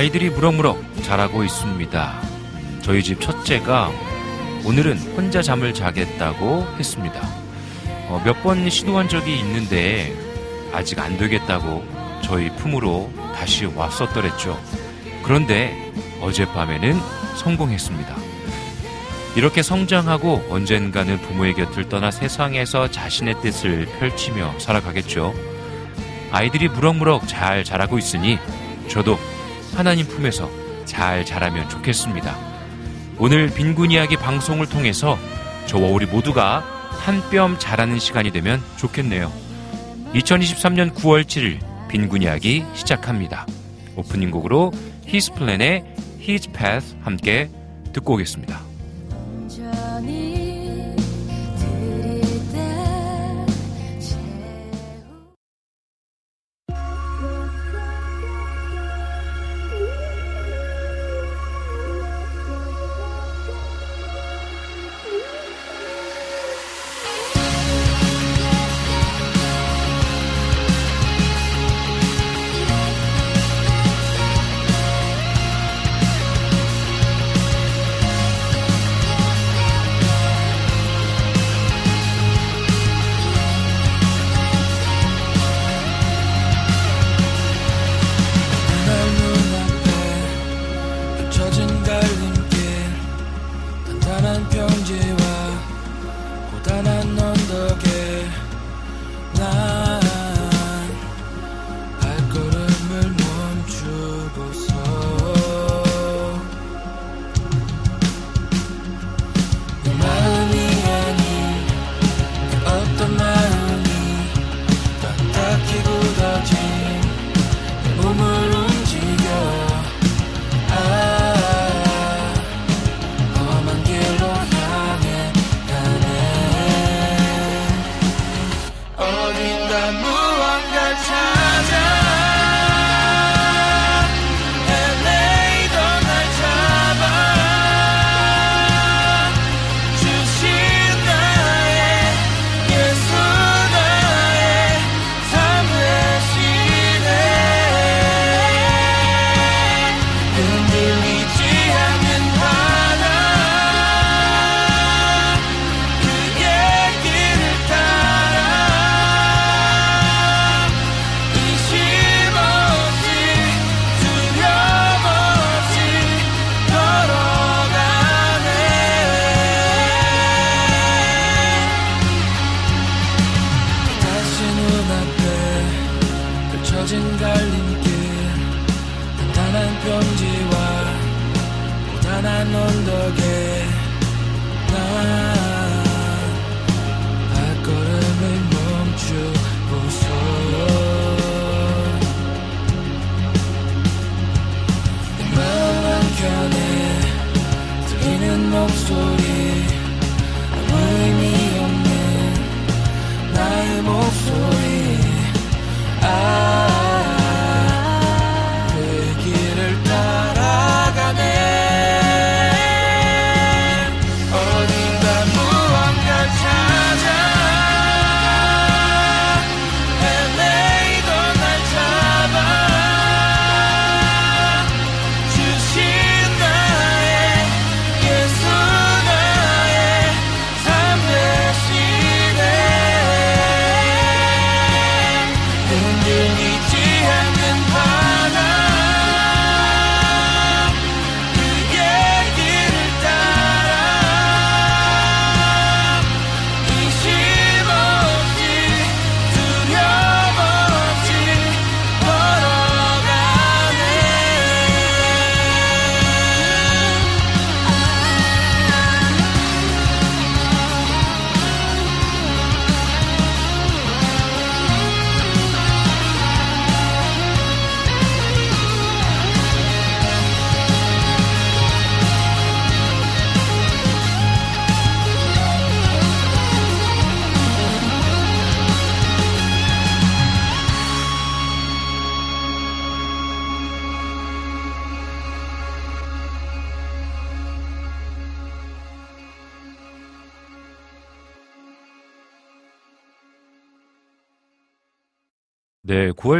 아이들이 무럭무럭 자라고 있습니다. 저희 집 첫째가 오늘은 혼자 잠을 자겠다고 했습니다. 어, 몇번 시도한 적이 있는데 아직 안 되겠다고 저희 품으로 다시 왔었더랬죠. 그런데 어젯밤에는 성공했습니다. 이렇게 성장하고 언젠가는 부모의 곁을 떠나 세상에서 자신의 뜻을 펼치며 살아가겠죠. 아이들이 무럭무럭 잘 자라고 있으니 저도 하나님 품에서 잘 자라면 좋겠습니다. 오늘 빈군 이야기 방송을 통해서 저와 우리 모두가 한 뼘 자라는 시간이 되면 좋겠네요. 2023년 9월 7일 빈군 이야기 시작합니다. 오프닝 곡으로 Plan의 His Path 함께 듣고 오겠습니다.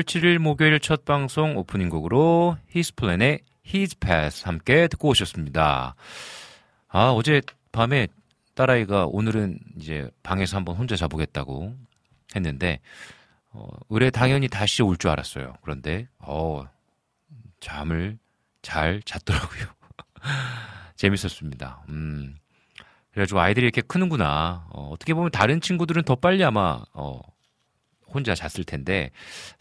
6월 7일 목요일 첫 방송 오프닝 곡으로 히스플랜의 히즈패스 함께 듣고 오셨습니다. 아, 어제 밤에 딸아이가 오늘은 이제 방에서 한번 혼자 자보겠다고 했는데, 어, 의뢰 당연히 다시 올 줄 알았어요. 그런데, 어, 잠을 잘 잤더라고요. 재밌었습니다. 음. 그래가지고 아이들이 이렇게 크는구나. 어, 어떻게 보면 다른 친구들은 더 빨리 아마, 어, 혼자 잤을 텐데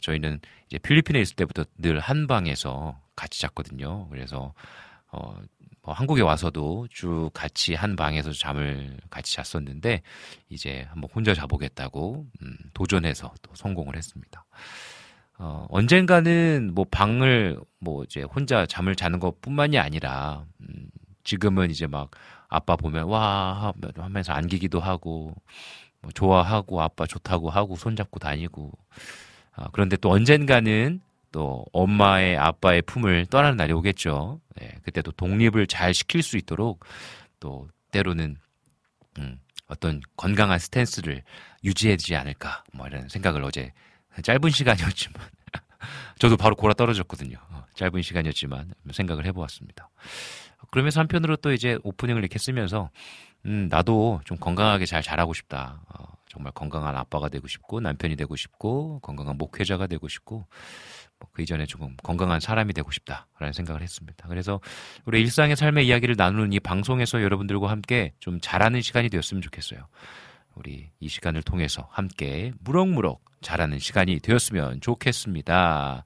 저희는 이제 필리핀에 있을 때부터 늘 한 방에서 같이 잤거든요. 그래서 어, 뭐 한국에 와서도 쭉 같이 한 방에서 잠을 같이 잤었는데 이제 한번 혼자 자보겠다고 음, 도전해서 또 성공을 했습니다. 어, 언젠가는 뭐 방을 뭐 이제 혼자 잠을 자는 것뿐만이 아니라 음, 지금은 이제 막 아빠 보면 와 하면서 안기기도 하고 뭐 좋아하고 아빠 좋다고 하고 손잡고 다니고 아, 그런데 또 언젠가는 또 엄마의 아빠의 품을 떠나는 날이 오겠죠. 네, 그때도 독립을 잘 시킬 수 있도록 또 때로는 음, 어떤 건강한 스탠스를 유지해야지 않을까 뭐 이런 생각을 어제 짧은 시간이었지만 저도 바로 골아 떨어졌거든요. 어, 짧은 시간이었지만 생각을 해보았습니다. 그러면서 한편으로 또 이제 오프닝을 이렇게 쓰면서 음, 나도 좀 건강하게 잘 자라고 싶다. 어, 정말 건강한 아빠가 되고 싶고, 남편이 되고 싶고, 건강한 목회자가 되고 싶고, 뭐 그 이전에 조금 건강한 사람이 되고 싶다라는 생각을 했습니다. 그래서 우리 일상의 삶의 이야기를 나누는 이 방송에서 여러분들과 함께 좀 잘하는 시간이 되었으면 좋겠어요. 우리 이 시간을 통해서 함께 무럭무럭 잘하는 시간이 되었으면 좋겠습니다.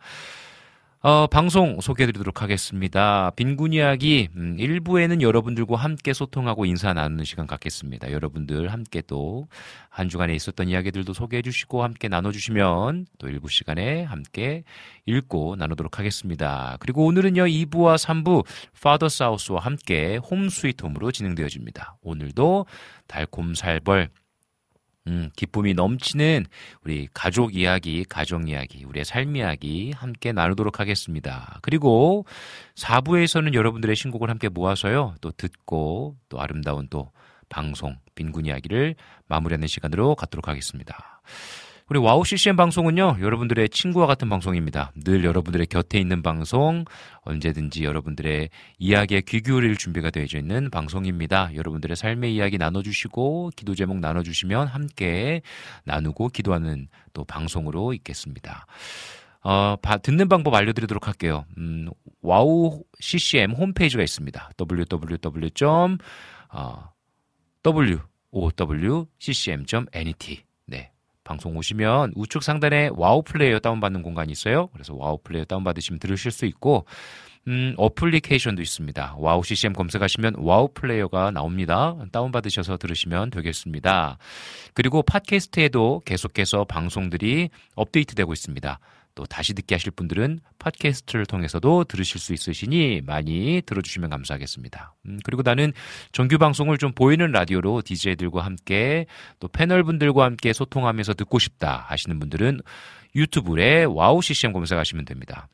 어, 방송 소개해드리도록 하겠습니다. 빈군 이야기 음, 1부에는 여러분들과 함께 소통하고 인사 나누는 시간 갖겠습니다. 여러분들 함께 또 한 주간에 있었던 이야기들도 소개해주시고 함께 나눠주시면 또 일부 시간에 함께 읽고 나누도록 하겠습니다. 그리고 오늘은요 2부와 3부 파더 사우스와 함께 홈 스위트 홈으로 진행되어집니다. 오늘도 달콤 살벌 음, 기쁨이 넘치는 우리 가족 이야기, 가정 이야기, 우리의 삶 이야기 함께 나누도록 하겠습니다. 그리고 4부에서는 여러분들의 신곡을 함께 모아서요, 또 듣고, 또 아름다운 또 방송, 빈군 이야기를 마무리하는 시간으로 갖도록 하겠습니다. 우리 와우 CCM 방송은요, 여러분들의 친구와 같은 방송입니다. 늘 여러분들의 곁에 있는 방송, 언제든지 여러분들의 이야기에 귀 기울일 준비가 되어 있는 방송입니다. 여러분들의 삶의 이야기 나눠주시고, 기도 제목 나눠주시면 함께 나누고 기도하는 또 방송으로 있겠습니다. 어, 바, 듣는 방법 알려드리도록 할게요. 음, 와우 CCM 홈페이지가 있습니다. www. 어, wowccm.net. 네. 방송 오시면 우측 상단에 와우 플레이어 다운받는 공간이 있어요. 그래서 와우 플레이어 다운받으시면 들으실 수 있고, 음, 어플리케이션도 있습니다. 와우 CCM 검색하시면 와우 플레이어가 나옵니다. 다운받으셔서 들으시면 되겠습니다. 그리고 팟캐스트에도 계속해서 방송들이 업데이트되고 있습니다. 또 다시 듣기 하실 분들은 팟캐스트를 통해서도 들으실 수 있으시니 많이 들어주시면 감사하겠습니다. 음, 그리고 나는 정규 방송을 좀 보이는 라디오로 DJ들과 함께 또 패널분들과 함께 소통하면서 듣고 싶다 하시는 분들은 유튜브에 와우 CCM 검색하시면 됩니다.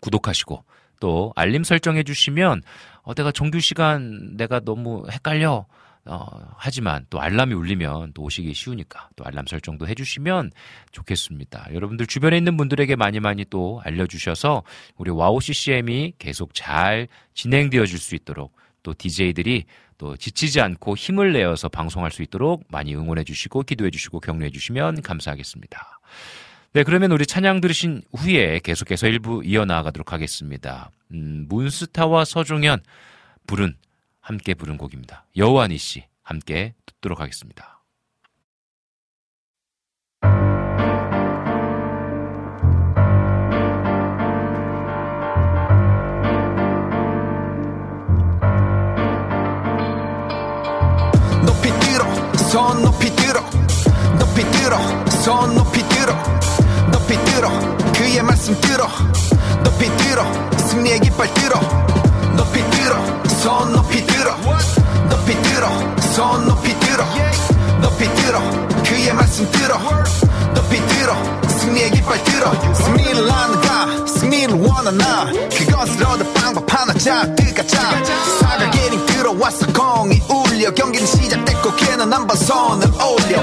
구독하시고 또 알림 설정해 주시면 어, 내가 정규 시간 내가 너무 헷갈려 어, 하지만 또 알람이 울리면 또 오시기 쉬우니까 또 알람 설정도 해주시면 좋겠습니다. 여러분들 주변에 있는 분들에게 많이 많이 또 알려주셔서 우리 와우 CCM이 계속 잘 진행되어 줄수 있도록 또 DJ들이 또 지치지 않고 힘을 내어서 방송할 수 있도록 많이 응원해 주시고 기도해 주시고 격려해 주시면 감사하겠습니다. 네, 그러면 우리 찬양 들으신 후에 계속해서 일부 이어나가도록 하겠습니다. 음, 문스타와 서종현 부른 함께 부른 곡입니다. 여호와 닛시 함께 듣도록 하겠습니다. 높이 들어 손 높이 들어 높이 들어 손 높이 들어 높이 들어 그의 말씀 들어 높이 들어 승리의 깃발 들어 높이 들어 손 높이 들어. 높이 들어 손 높이 들어. 높이 들어 그의 말씀 들어. 높이 들어 승리의 깃발 들어. 승리를 안가 승리를 원하나. 그것을 얻을 방법 하나 사가 게임 들어왔어 공이 울려. 경기는 시작됐고 걔는 한번 손을 올려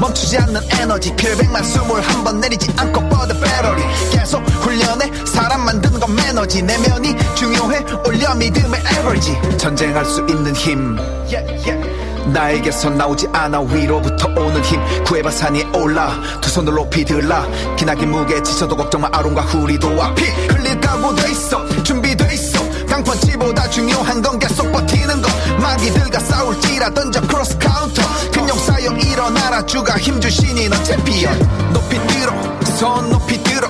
멈추지 않는 에너지. 필백만 숨을 한 번 내리지 않고 뻗어 배터리 계속 훈련해 사람 만드는 건 매너지. 내면이 중요해. 올려 믿음의 에버지 전쟁할 수 있는 힘. Yeah, yeah. 나에게서 나오지 않아. 위로부터 오는 힘. 구해봐 산 위에 올라. 두 손을 높이 들라. 기나긴 무게 지쳐도 걱정 마. 아론과 후리도 앞이 흘릴 각오돼 있어. 준비돼 있어. 강펀치보다 중요한 건 계속 버티는 거 마귀들과 싸울지라 던져 cross counter 일어나라. 주가 힘 주시니 넌 챔피언. 높이 들어 손 높이 들어.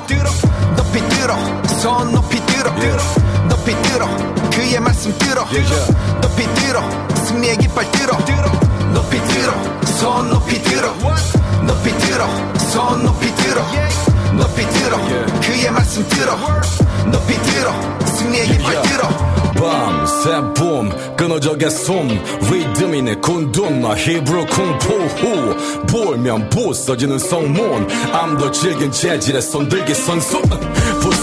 높이 들어 손 높이 들어. 높이 들어 그의 말씀 들어. 높이 들어 승리의 깃발 들어. 높이 들어 손 높이 들어. 높이 들어 손 높이 들어. 높이 들어 그의 말씀 들어. 높이 들어 승리의 깃발 들어 밤 새 봄 끊어져게 숨 리듬이네 군둔마 히브로 쿵푸 보면 부서지는 성문. 암도 질긴 재질의 손들기 선수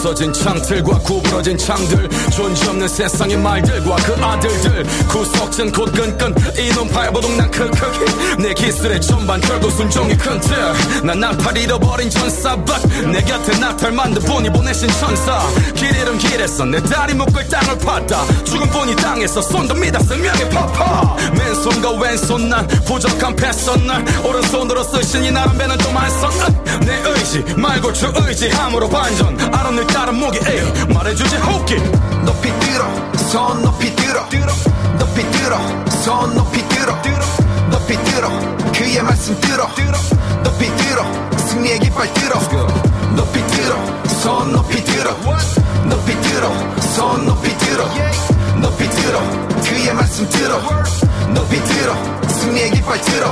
부서진 창틀과 구부러진 창들 존재 없는 세상의 말들과 그 아들들. 구석진 곧 끈끈 이놈 발버둥 난 크크히. 내 기술의 전반 결국 순종이 큰뜻난 나팔 잃어버린 전사박 내 곁에 나탈 만든 분이 보내신 천사. 길 잃은 길에서 내 다리 묶을 땅을 팠다. 죽음뿐이 땅에서 손도 믿어 생명의 파파 맨손과 왼손 난 부족한 패선 날 오른손으로 쓰시니 나름 배는 좀안써내 의지 말고 주 의지함으로 반전. 알아낼 다른 무기 에이. 말해주지 호기 높이 들어 손 높이 들어. 높이 들어 손 높이 들어. 높이 들어 그의 말씀 들어. 높이 들어 승리의 깃발 들어. 높이 들어 손 높이 들어. 높이 들어 손 높이 들어. 높이 들어 그의 말씀 들어. 높이 들어 승리의 깃발 들어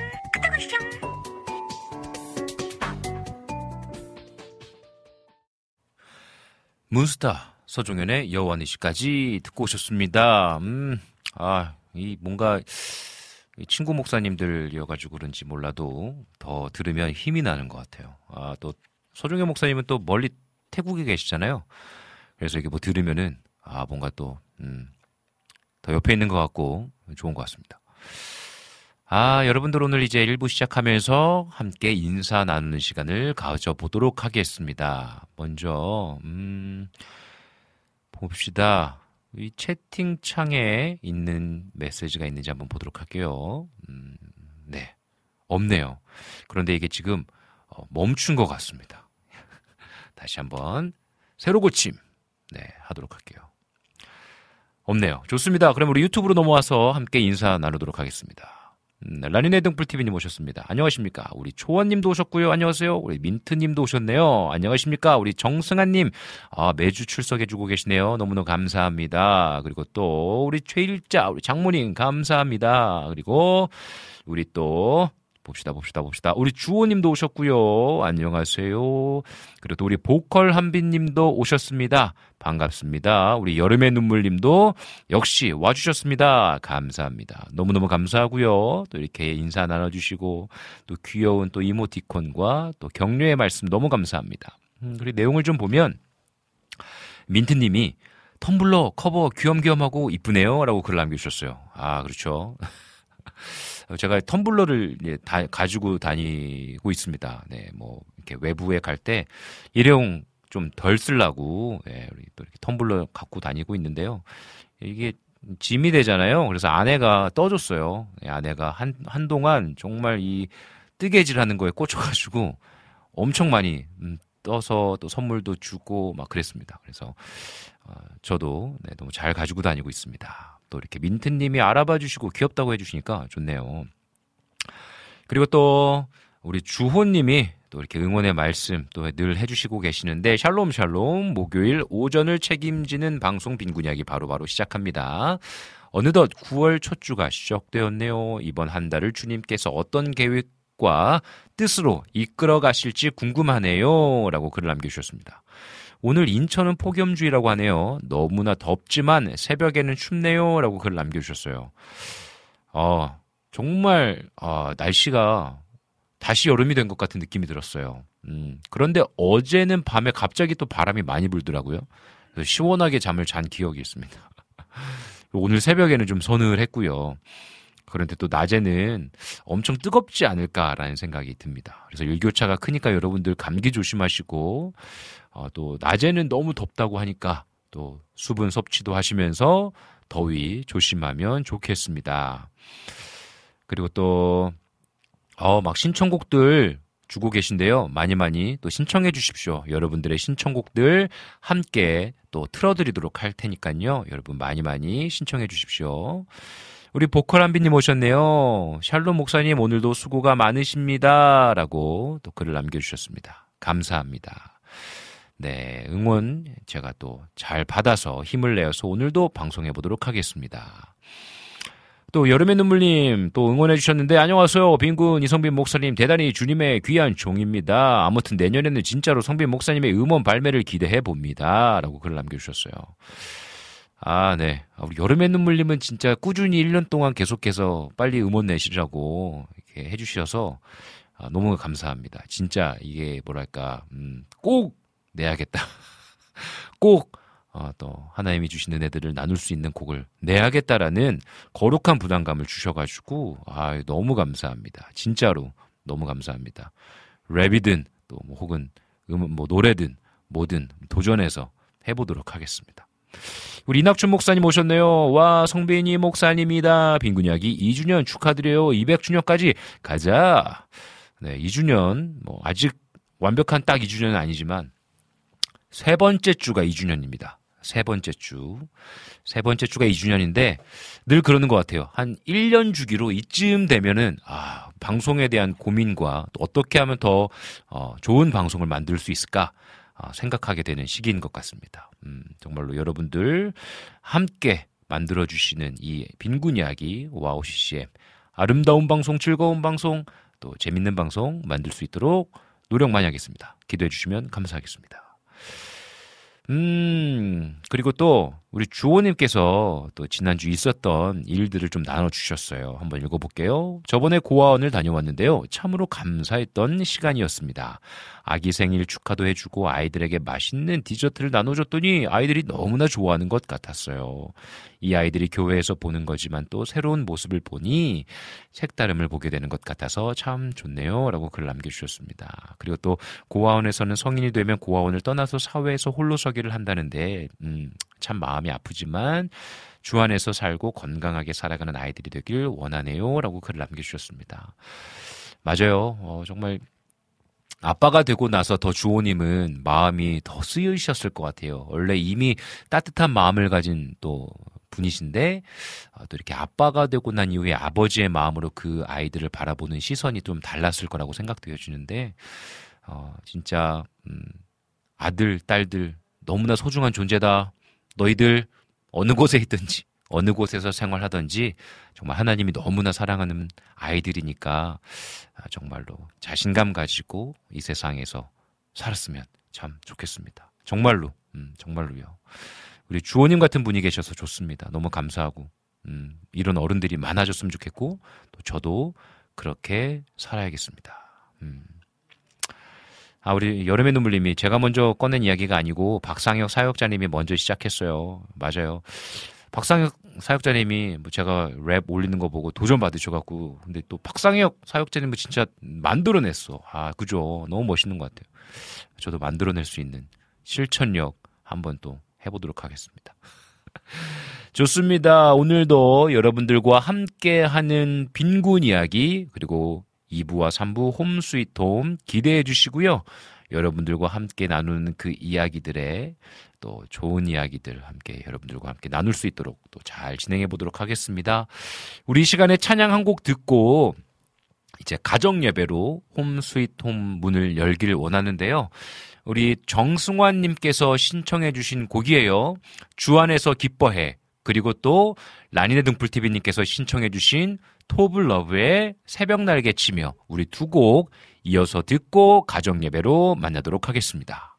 문스타 서종현의 여원이 씨까지 듣고 오셨습니다. 음, 아, 이 뭔가 친구 목사님들이어가지고 그런지 몰라도 더 들으면 힘이 나는 것 같아요. 아, 또 서종현 목사님은 또 멀리 태국에 계시잖아요. 그래서 이게 뭐 들으면은 아 뭔가 또 음, 더 옆에 있는 것 같고 좋은 것 같습니다. 아 여러분들 오늘 이제 1부 시작하면서 함께 인사 나누는 시간을 가져보도록 하겠습니다. 먼저 음, 봅시다. 이 채팅창에 있는 메시지가 있는지 한번 보도록 할게요. 음, 네 없네요. 그런데 이게 지금 어, 멈춘 것 같습니다. 다시 한번 새로 고침 네, 하도록 할게요. 없네요. 좋습니다. 그럼 우리 유튜브로 넘어와서 함께 인사 나누도록 하겠습니다. 음, 라니네 등불TV님 오셨습니다. 안녕하십니까. 우리 초원님도 오셨고요. 안녕하세요. 우리 민트님도 오셨네요. 안녕하십니까. 우리 정승환님, 아, 매주 출석해주고 계시네요. 너무너무 감사합니다. 그리고 또, 우리 최일자, 우리 장모님, 감사합니다. 그리고, 우리 또, 봅시다, 봅시다, 봅시다. 우리 주호님도 오셨고요. 안녕하세요. 그리고 또 우리 보컬 한빈님도 오셨습니다. 반갑습니다. 우리 여름의 눈물님도 역시 와주셨습니다. 감사합니다. 너무너무 감사하고요. 또 이렇게 인사 나눠주시고 또 귀여운 또 이모티콘과 또 격려의 말씀 너무 감사합니다. 음, 그리고 내용을 좀 보면 민트님이 텀블러 커버 귀염귀염하고 이쁘네요. 라고 글을 남겨주셨어요. 아, 그렇죠. 제가 텀블러를 예, 다 가지고 다니고 있습니다. 네, 뭐 이렇게 외부에 갈 때 일회용 좀 덜 쓰려고 예, 우리 또 이렇게 텀블러 갖고 다니고 있는데요. 이게 짐이 되잖아요. 그래서 아내가 떠줬어요. 예, 아내가 한 한동안 정말 이 뜨개질하는 거에 꽂혀가지고 엄청 많이 음, 떠서 또 선물도 주고 막 그랬습니다. 그래서 어, 저도 네, 너무 잘 가지고 다니고 있습니다. 또 이렇게 민트님이 알아봐 주시고 귀엽다고 해주시니까 좋네요. 그리고 또 우리 주호님이 또 이렇게 응원의 말씀 또 늘 해주시고 계시는데 샬롬 샬롬 목요일 오전을 책임지는 방송 빈군이야기 바로바로 시작합니다. 어느덧 9월 첫 주가 시작되었네요. 이번 한 달을 주님께서 어떤 계획과 뜻으로 이끌어 가실지 궁금하네요. 라고 글을 남겨주셨습니다. 오늘 인천은 폭염주의라고 하네요. 너무나 덥지만 새벽에는 춥네요. 라고 글을 남겨주셨어요. 어, 정말, 어, 날씨가 다시 여름이 된 것 같은 느낌이 들었어요. 음, 그런데 어제는 밤에 갑자기 또 바람이 많이 불더라고요. 시원하게 잠을 잔 기억이 있습니다. 오늘 새벽에는 좀 서늘했고요. 그런데 또 낮에는 엄청 뜨겁지 않을까라는 생각이 듭니다. 그래서 일교차가 크니까 여러분들 감기 조심하시고 어, 또 낮에는 너무 덥다고 하니까 또 수분 섭취도 하시면서 더위 조심하면 좋겠습니다. 그리고 또 어, 막 신청곡들 주고 계신데요. 많이 많이 또 신청해 주십시오. 여러분들의 신청곡들 함께 또 틀어드리도록 할 테니까요. 여러분 많이 많이 신청해 주십시오. 우리 보컬 한비님 오셨네요. 샬롬 목사님 오늘도 수고가 많으십니다. 라고 또 글을 남겨주셨습니다. 감사합니다. 네, 응원 제가 또 잘 받아서 힘을 내어서 오늘도 방송해 보도록 하겠습니다. 또 여름의 눈물님 또 응원해 주셨는데 안녕하세요 빈군 이성빈 목사님 대단히 주님의 귀한 종입니다. 아무튼 내년에는 진짜로 성빈 목사님의 음원 발매를 기대해 봅니다.라고 글을 남겨주셨어요. 아 네, 우리 여름의 눈물님은 진짜 꾸준히 1년 동안 계속해서 빨리 음원 내시라고 이렇게 해주셔서 아, 너무 감사합니다. 진짜 이게 뭐랄까 음, 꼭 내야겠다. 꼭 어, 또 하나님이 주시는 애들을 나눌 수 있는 곡을 내야겠다라는 거룩한 부담감을 주셔가지고 아 너무 감사합니다. 진짜로 너무 감사합니다. 랩이든 또 뭐 혹은 음, 뭐 노래든 뭐든 도전해서 해보도록 하겠습니다. 우리 이낙춘 목사님 오셨네요. 와, 성빈이 목사님이다. 빈군이야기 2주년 축하드려요. 200주년까지 가자. 네, 2주년, 뭐, 아직 완벽한 딱 2주년은 아니지만, 세 번째 주가 2주년입니다. 세 번째 주. 세 번째 주가 2주년인데 늘 그러는 것 같아요. 한 1년 주기로 이쯤 되면은 아, 방송에 대한 고민과 또 어떻게 하면 더 어, 좋은 방송을 만들 수 있을까 어, 생각하게 되는 시기인 것 같습니다. 음, 정말로 여러분들 함께 만들어 주시는 이 빈군 이야기 와우 CCM 아름다운 방송, 즐거운 방송, 또 재밌는 방송 만들 수 있도록 노력 많이 하겠습니다. 기도해 주시면 감사하겠습니다. 음, 그리고 또 우리 주호님께서 또 지난주 있었던 일들을 좀 나눠주셨어요. 한번 읽어볼게요. 저번에 고아원을 다녀왔는데요. 참으로 감사했던 시간이었습니다. 아기 생일 축하도 해주고 아이들에게 맛있는 디저트를 나눠줬더니 아이들이 너무나 좋아하는 것 같았어요. 이 아이들이 교회에서 보는 거지만 또 새로운 모습을 보니 색다름을 보게 되는 것 같아서 참 좋네요. 라고 글 남겨주셨습니다. 그리고 또 고아원에서는 성인이 되면 고아원을 떠나서 사회에서 홀로 서기를 한다는데, 음, 참 마음이 아프지만 주 안에서 살고 건강하게 살아가는 아이들이 되길 원하네요. 라고 글을 남겨주셨습니다. 맞아요. 어, 정말 아빠가 되고 나서 더 주호님은 마음이 더 쓰이셨을 것 같아요. 원래 이미 따뜻한 마음을 가진 또 분이신데 어, 또 이렇게 아빠가 되고 난 이후에 아버지의 마음으로 그 아이들을 바라보는 시선이 좀 달랐을 거라고 생각되어지는데 어, 진짜 음, 아들 딸들 너무나 소중한 존재다. 너희들 어느 곳에 있든지 어느 곳에서 생활하든지 정말 하나님이 너무나 사랑하는 아이들이니까 아, 정말로 자신감 가지고 이 세상에서 살았으면 참 좋겠습니다. 정말로, 음, 정말로요. 우리 주호님 같은 분이 계셔서 좋습니다. 너무 감사하고, 음, 이런 어른들이 많아졌으면 좋겠고, 또 저도 그렇게 살아야겠습니다. 음. 아, 우리 여름의 눈물님이 제가 먼저 꺼낸 이야기가 아니고 박상혁 사역자님이 먼저 시작했어요. 맞아요. 박상혁 사역자님이 뭐 제가 랩 올리는 거 보고 도전 받으셔갖고 근데 또 박상혁 사역자님은 진짜 만들어냈어. 아 그죠. 너무 멋있는 것 같아요. 저도 만들어낼 수 있는 실천력 한번 또 해보도록 하겠습니다. 좋습니다. 오늘도 여러분들과 함께하는 빈곤 이야기 그리고 2부와 3부 홈 스위트 홈 기대해 주시고요. 여러분들과 함께 나누는 그 이야기들의 또 좋은 이야기들 함께 여러분들과 함께 나눌 수 있도록 또 잘 진행해 보도록 하겠습니다. 우리 이 시간에 찬양 한 곡 듣고 이제 가정 예배로 Home Sweet Home 문을 열기를 원하는데요. 우리 정승환 님께서 신청해 주신 곡이에요. 주 안에서 기뻐해. 그리고 또 라니네 등불 TV 님께서 신청해 주신 토블 러브의 새벽 날개 치며 우리 두 곡 이어서 듣고 가정 예배로 만나도록 하겠습니다.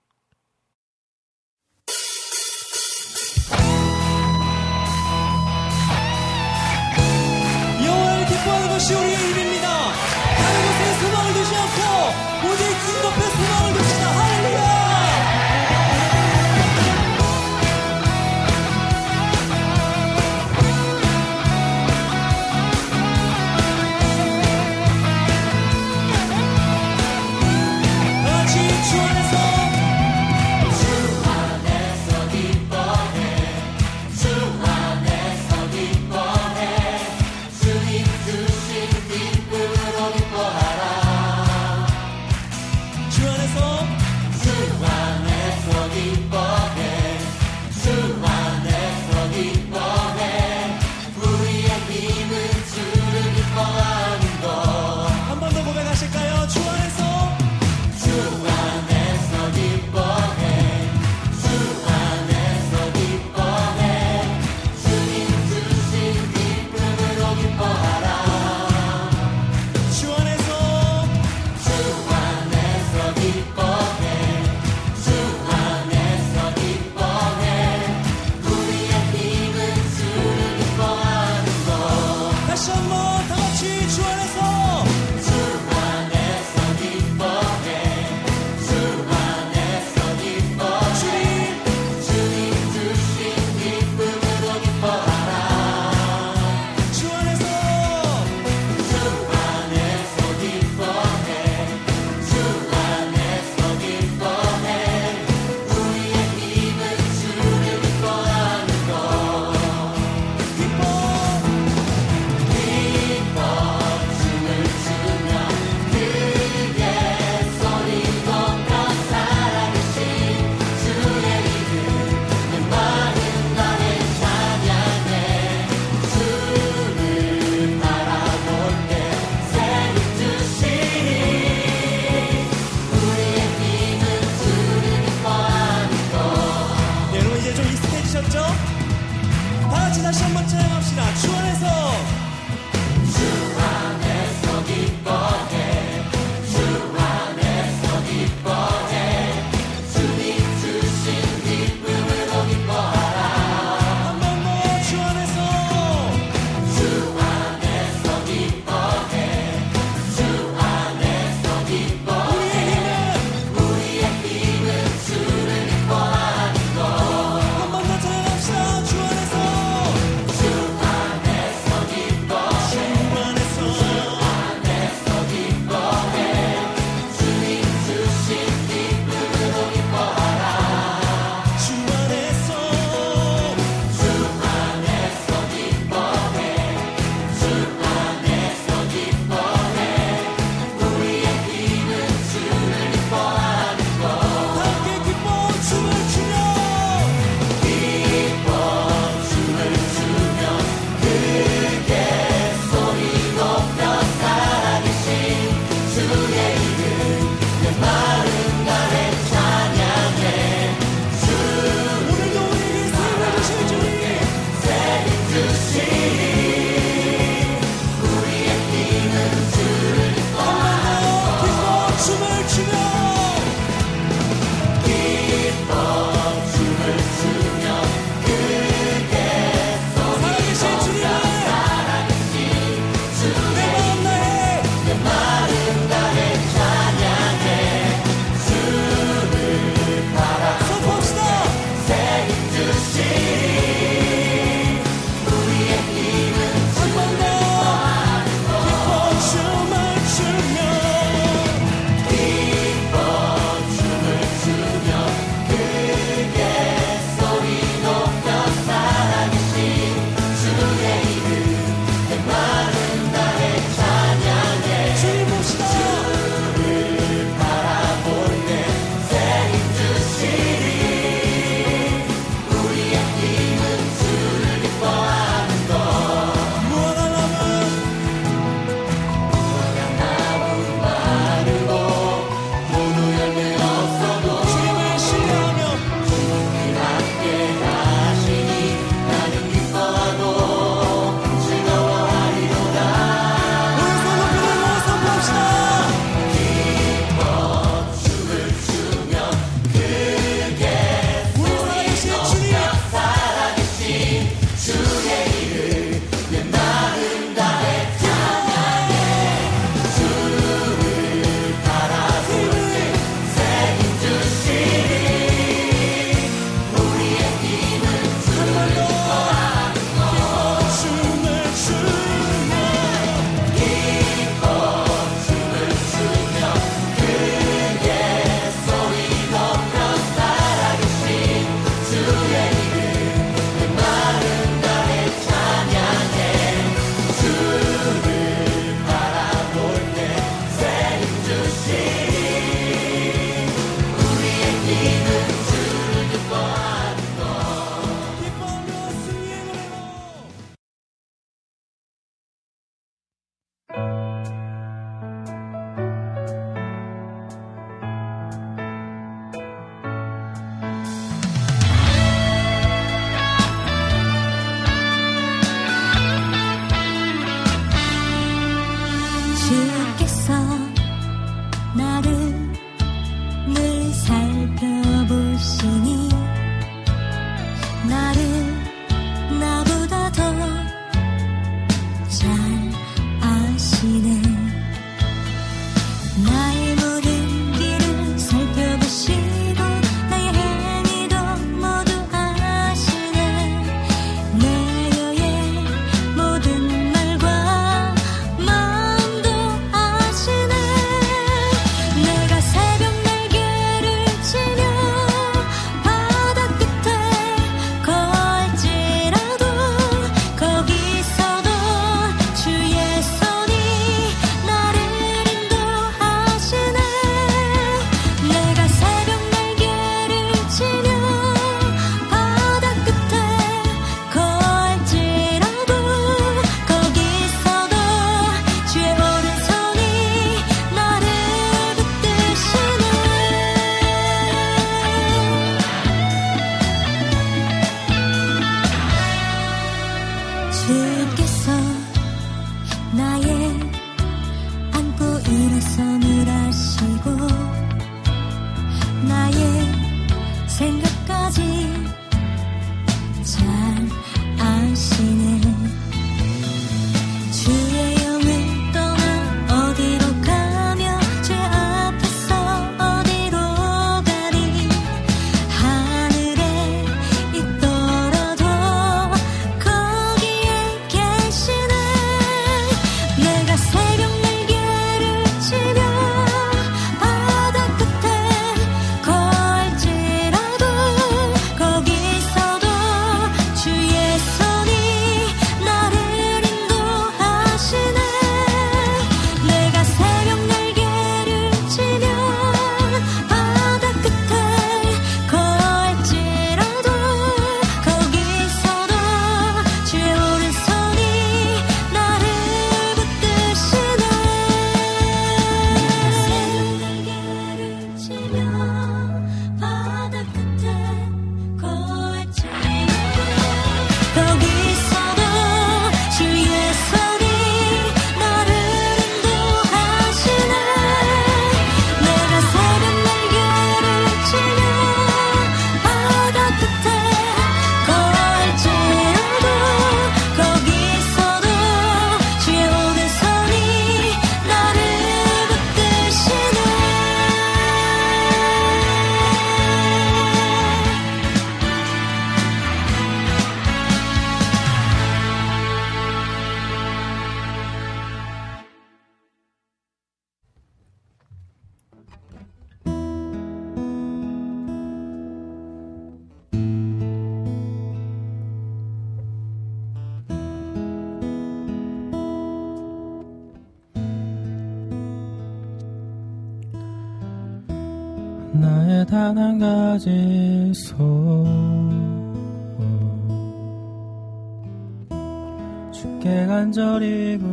간절히 구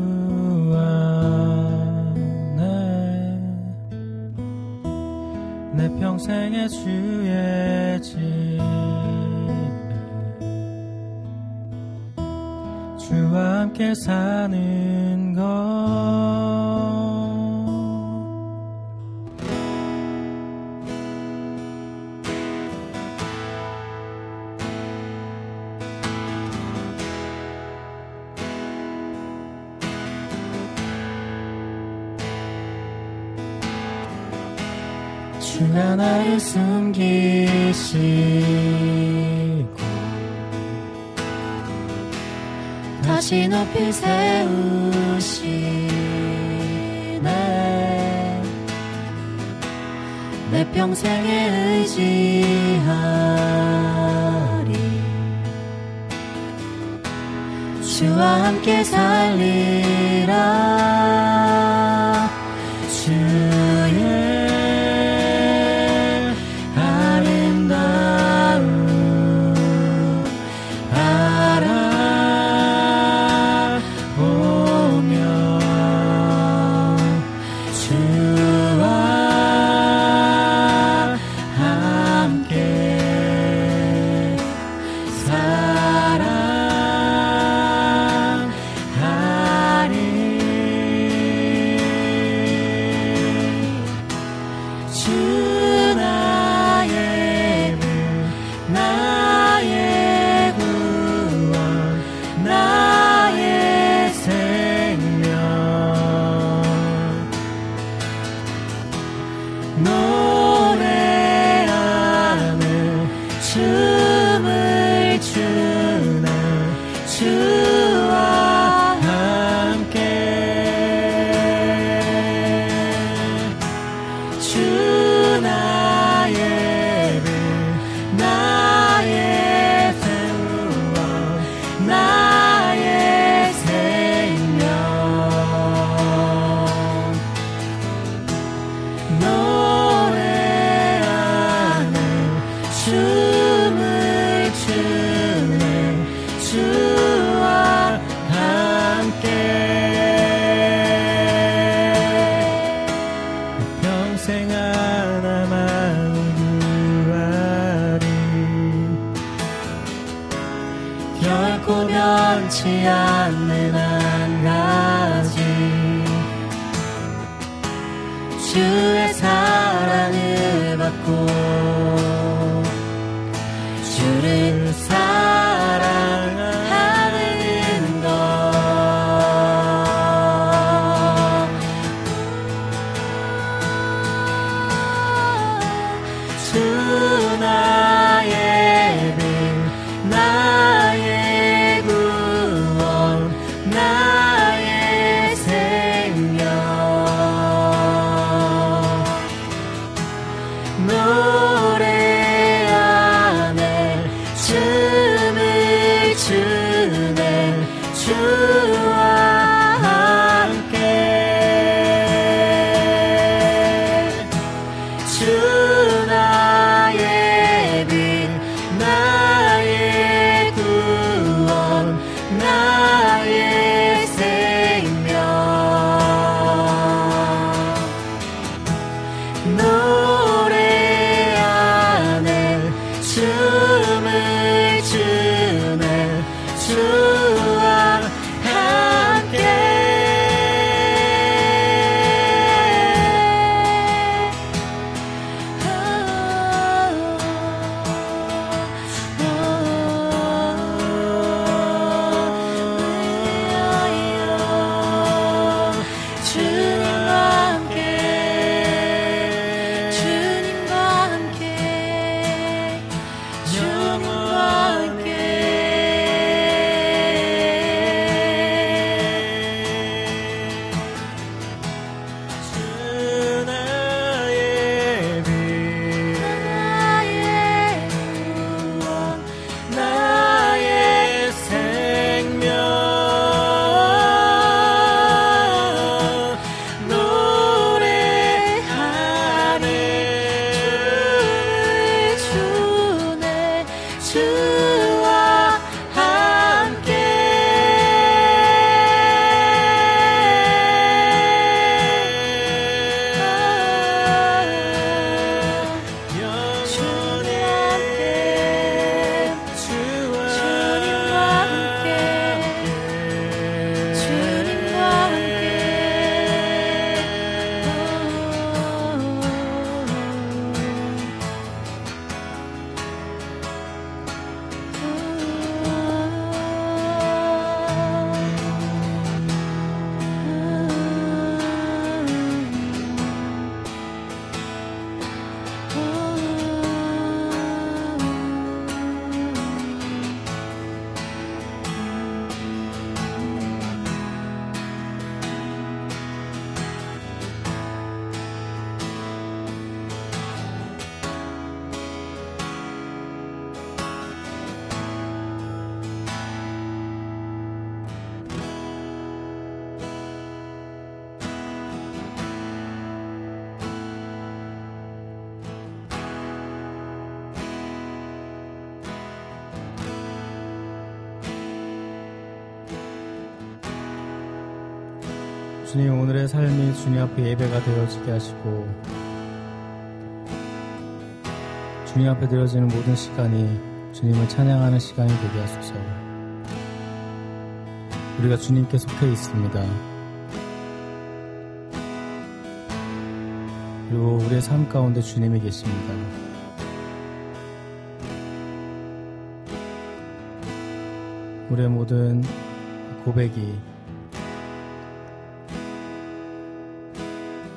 높이 세우시네. 내 평생에 의지하리. 주와 함께 살리 주님 오늘의 삶이 주님 앞에 예배가 되어지게 하시고 주님 앞에 드려지는 모든 시간이 주님을 찬양하는 시간이 되게 하소서. 우리가 주님께 속해 있습니다. 그리고 우리의 삶 가운데 주님이 계십니다. 우리의 모든 고백이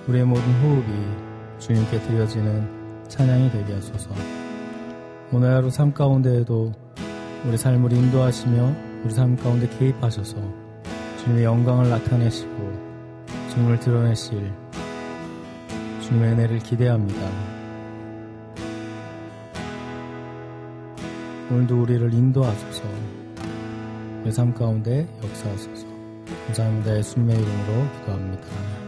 우리의 모든 호흡이 주님께 드려지는 찬양이 되게 하소서. 오늘 하루 삶 가운데에도 우리 삶을 인도하시며 우리 삶 가운데 개입하셔서 주님의 영광을 나타내시고 주님을 드러내실 주님의 은혜를 기대합니다. 오늘도 우리를 인도하소서 우리 삶 가운데 역사하소서 감사합니다. 예수님의 이름으로 기도합니다.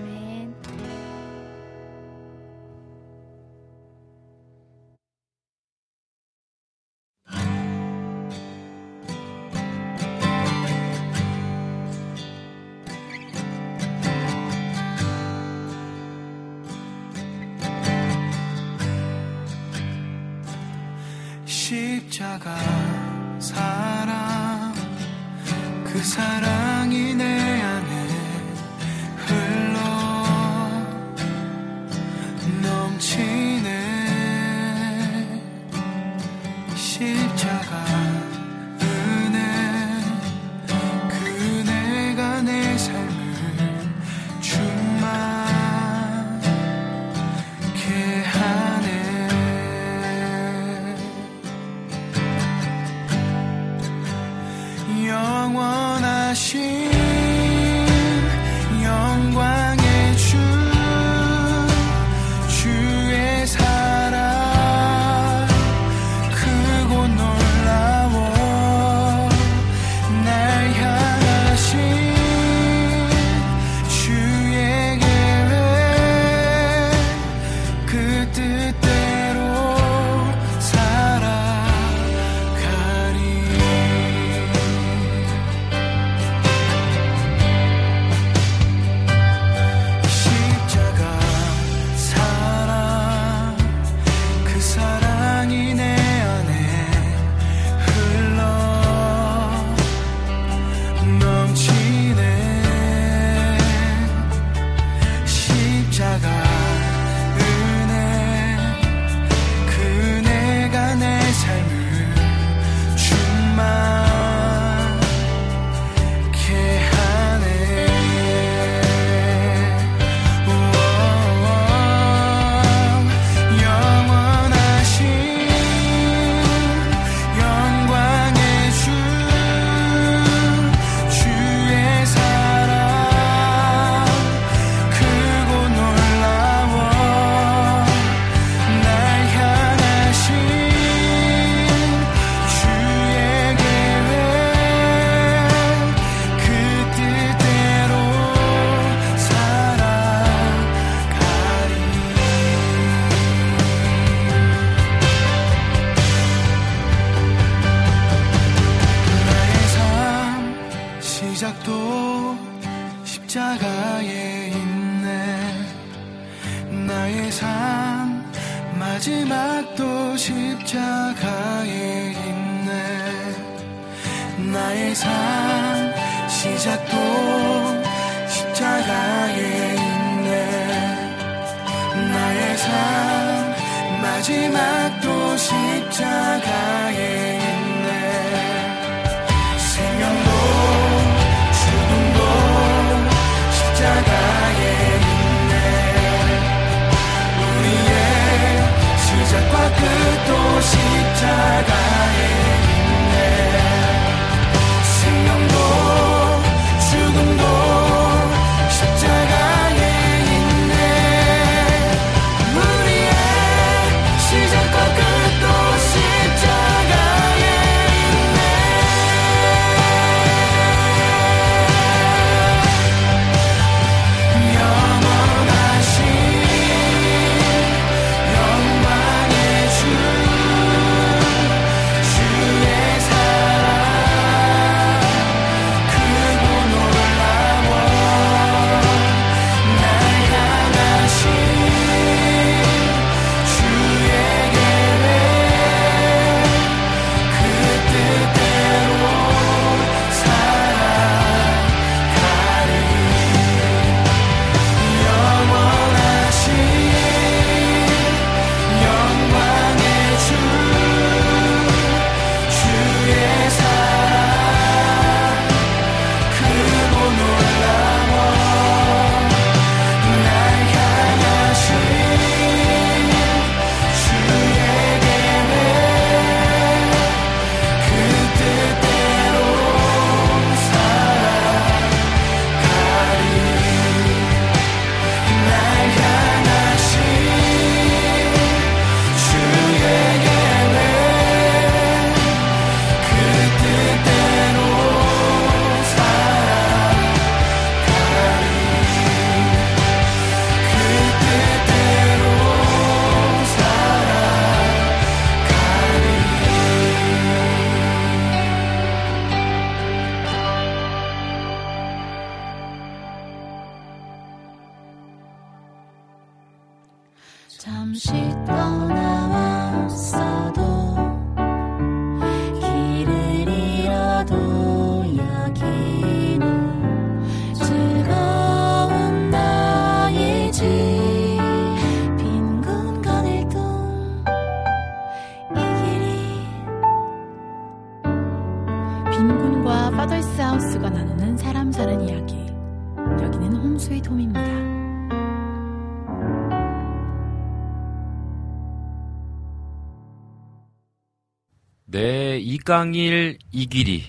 이강일, 이길이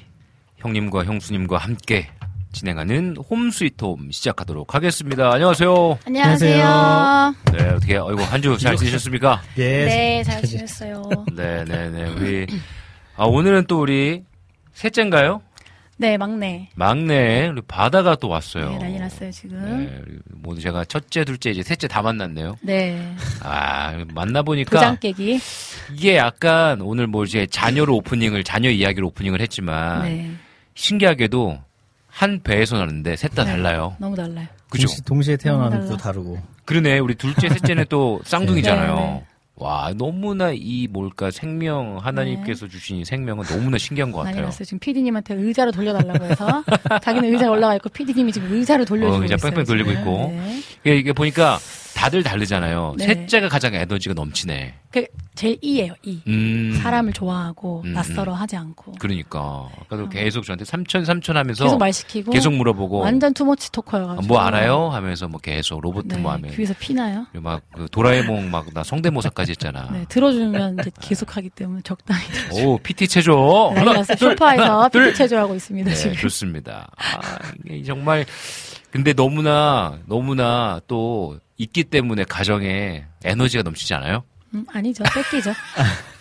형님과 형수님과 함께 진행하는 홈스위트홈 시작하도록 하겠습니다. 안녕하세요. 안녕하세요. 네, 어떻게 어이구 한주 잘 지내셨습니까? 예. 네, 잘 지냈어요. 네, 네, 네. 우리 아 오늘은 또 우리 셋째인가요? 네, 막내. 막내 우리 바다가 또 왔어요. 네, 난리 났어요, 지금. 네, 모두 제가 첫째, 둘째, 이제 셋째 다 만났네요. 네. 아 만나 보니까 도장 깨기. 이게 약간 오늘 뭐 이제 자녀로 오프닝을 자녀 이야기로 오프닝을 했지만 네. 신기하게도 한 배에서 나는데 셋다 네. 달라요. 너무 달라요. 그죠? 동시, 동시에 태어나는 달라. 것도 다르고. 그러네. 우리 둘째, 셋째는 또 쌍둥이잖아요. 네, 네. 와, 너무나 이 뭘까 생명 하나님께서 주신 이 생명은 너무나 신기한 것 같아요. 났어요. 지금 PD님한테 의자로 돌려달라고 해서 자기는 의자에 올라가 있고 PD님이 지금 의자를 돌려주고 어, 의자 있어요. 뺑뺑 돌리고. 있고. 네. 이게, 이게 보니까 다들 다르잖아요. 네. 셋째가 가장 에너지가 넘치네. 그 제일 E예요. E. 음. 사람을 좋아하고 음, 낯설어 하지 않고 그러니까. 아까도 계속 저한테 삼촌, 삼촌 하면서 계속 말 시키고 계속 물어보고. 완전 투머치 토커여가지고 뭐 알아요? 하면서 뭐 계속 로봇 네, 뭐 하면. 귀에서 피나요? 그리고 막그 도라에몽 막 나 성대모사까지 했잖아. 네, 들어주면 이제 계속 하기 때문에 적당히 오, PT 체조. 난리 났어요. 소파에서 둘. PT 체조하고 있습니다 네, 지금. 좋습니다. 아, 정말 근데 너무나 너무나 또 있기 때문에 가정에 에너지가 넘치지 않아요? 음, 아니죠, 뺏기죠.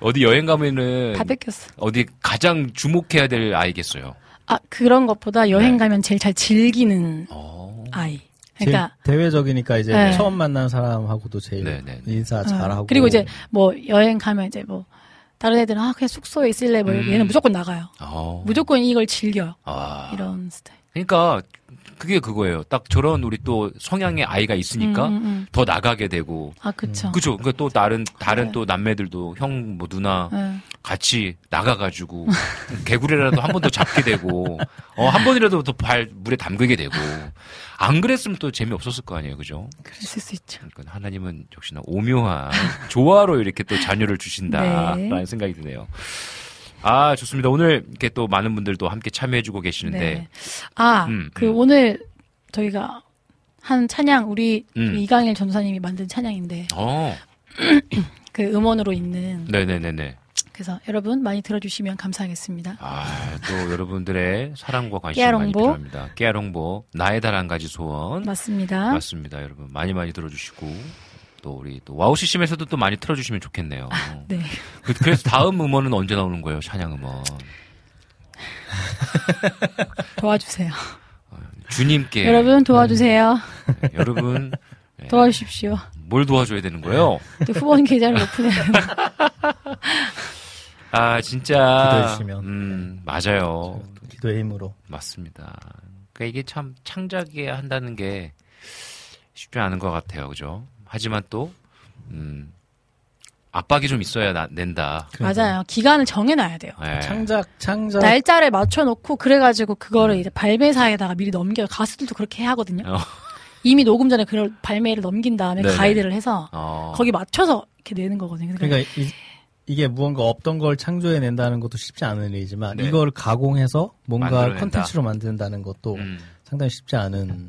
어디 여행 가면은 다 뺏겼어. 어디 가장 주목해야 될 아이겠어요. 아 그런 것보다 여행 네. 가면 제일 잘 즐기는 어. 아이. 그러니까 대외적이니까 이제 네. 처음 만난 사람하고도 제일 네, 네, 네. 인사 어, 잘하고. 그리고 이제 뭐 여행 가면 이제 뭐 다른 애들은 아 그냥 숙소에 있을래 뭐 음. 얘는 무조건 나가요. 어. 무조건 이걸 즐겨요. 아. 이런 스타일. 그러니까 그게 그거예요. 딱 저런 우리 또 성향의 아이가 있으니까 음, 음, 음. 더 나가게 되고. 아, 그쵸. 그죠. 그러니까 또 다른 다른 그래요. 또 남매들도 형 뭐 누나 네. 같이 나가가지고 개구리라도 한 번 더 잡게 되고 어 한 번이라도 더 발 물에 담그게 되고 안 그랬으면 또 재미 없었을 거 아니에요, 그죠? 그랬을 수 있죠. 그러니까 하나님은 역시나 오묘한 조화로 이렇게 또 자녀를 주신다라는 네. 생각이 드네요. 아 좋습니다. 오늘 이렇게 또 많은 분들도 함께 참여해주고 계시는데 네. 아, 음, 그 음. 오늘 저희가 한 찬양, 우리 음. 이강일 전사님이 만든 찬양인데, 어 그 음원으로 있는. 네네네네. 그래서 여러분 많이 들어주시면 감사하겠습니다. 아, 또 여러분들의 사랑과 관심 많이 깨알홍보. 필요합니다. 깨알홍보 나의 달한 가지 소원 맞습니다. 맞습니다, 여러분 많이 많이 들어주시고 또 우리 또 와우 CCM에서도 또 많이 틀어주시면 좋겠네요. 네. 그- 그래서 다음 음원은 언제 나오는 거예요, 찬양 음원? 도와주세요. 주님께 여러분 도와주세요. 네, 여러분 네, 도와주십시오. 뭘 도와줘야 되는 거예요? 또 후원 계좌를 오픈해야 돼요. 아 진짜 기도해 주시면. 음 맞아요. 기도의 힘으로. 맞습니다. 그러니까 이게 참 창작해야 한다는 게 쉽지 않은 것 같아요, 그죠? 하지만 또 음, 압박이 좀 있어야 나- 낸다. 맞아요. 기간을 정해놔야 돼요. 네. 창작 창작 날짜를 맞춰놓고 그래가지고 그거를 이제 발매사에다가 미리 넘겨요. 가수들도 그렇게 하거든요. 어. 이미 녹음 전에 그걸 발매를 넘긴 다음에 네네. 가이드를 해서 어. 거기 맞춰서 이렇게 내는 거거든요. 그러니까, 그러니까 이, 게 무언가 없던 걸 창조해낸다는 것도 쉽지 않은 일이지만 네. 이걸 가공해서 뭔가. 컨텐츠로 만든다는 것도 음, 상당히 쉽지 않은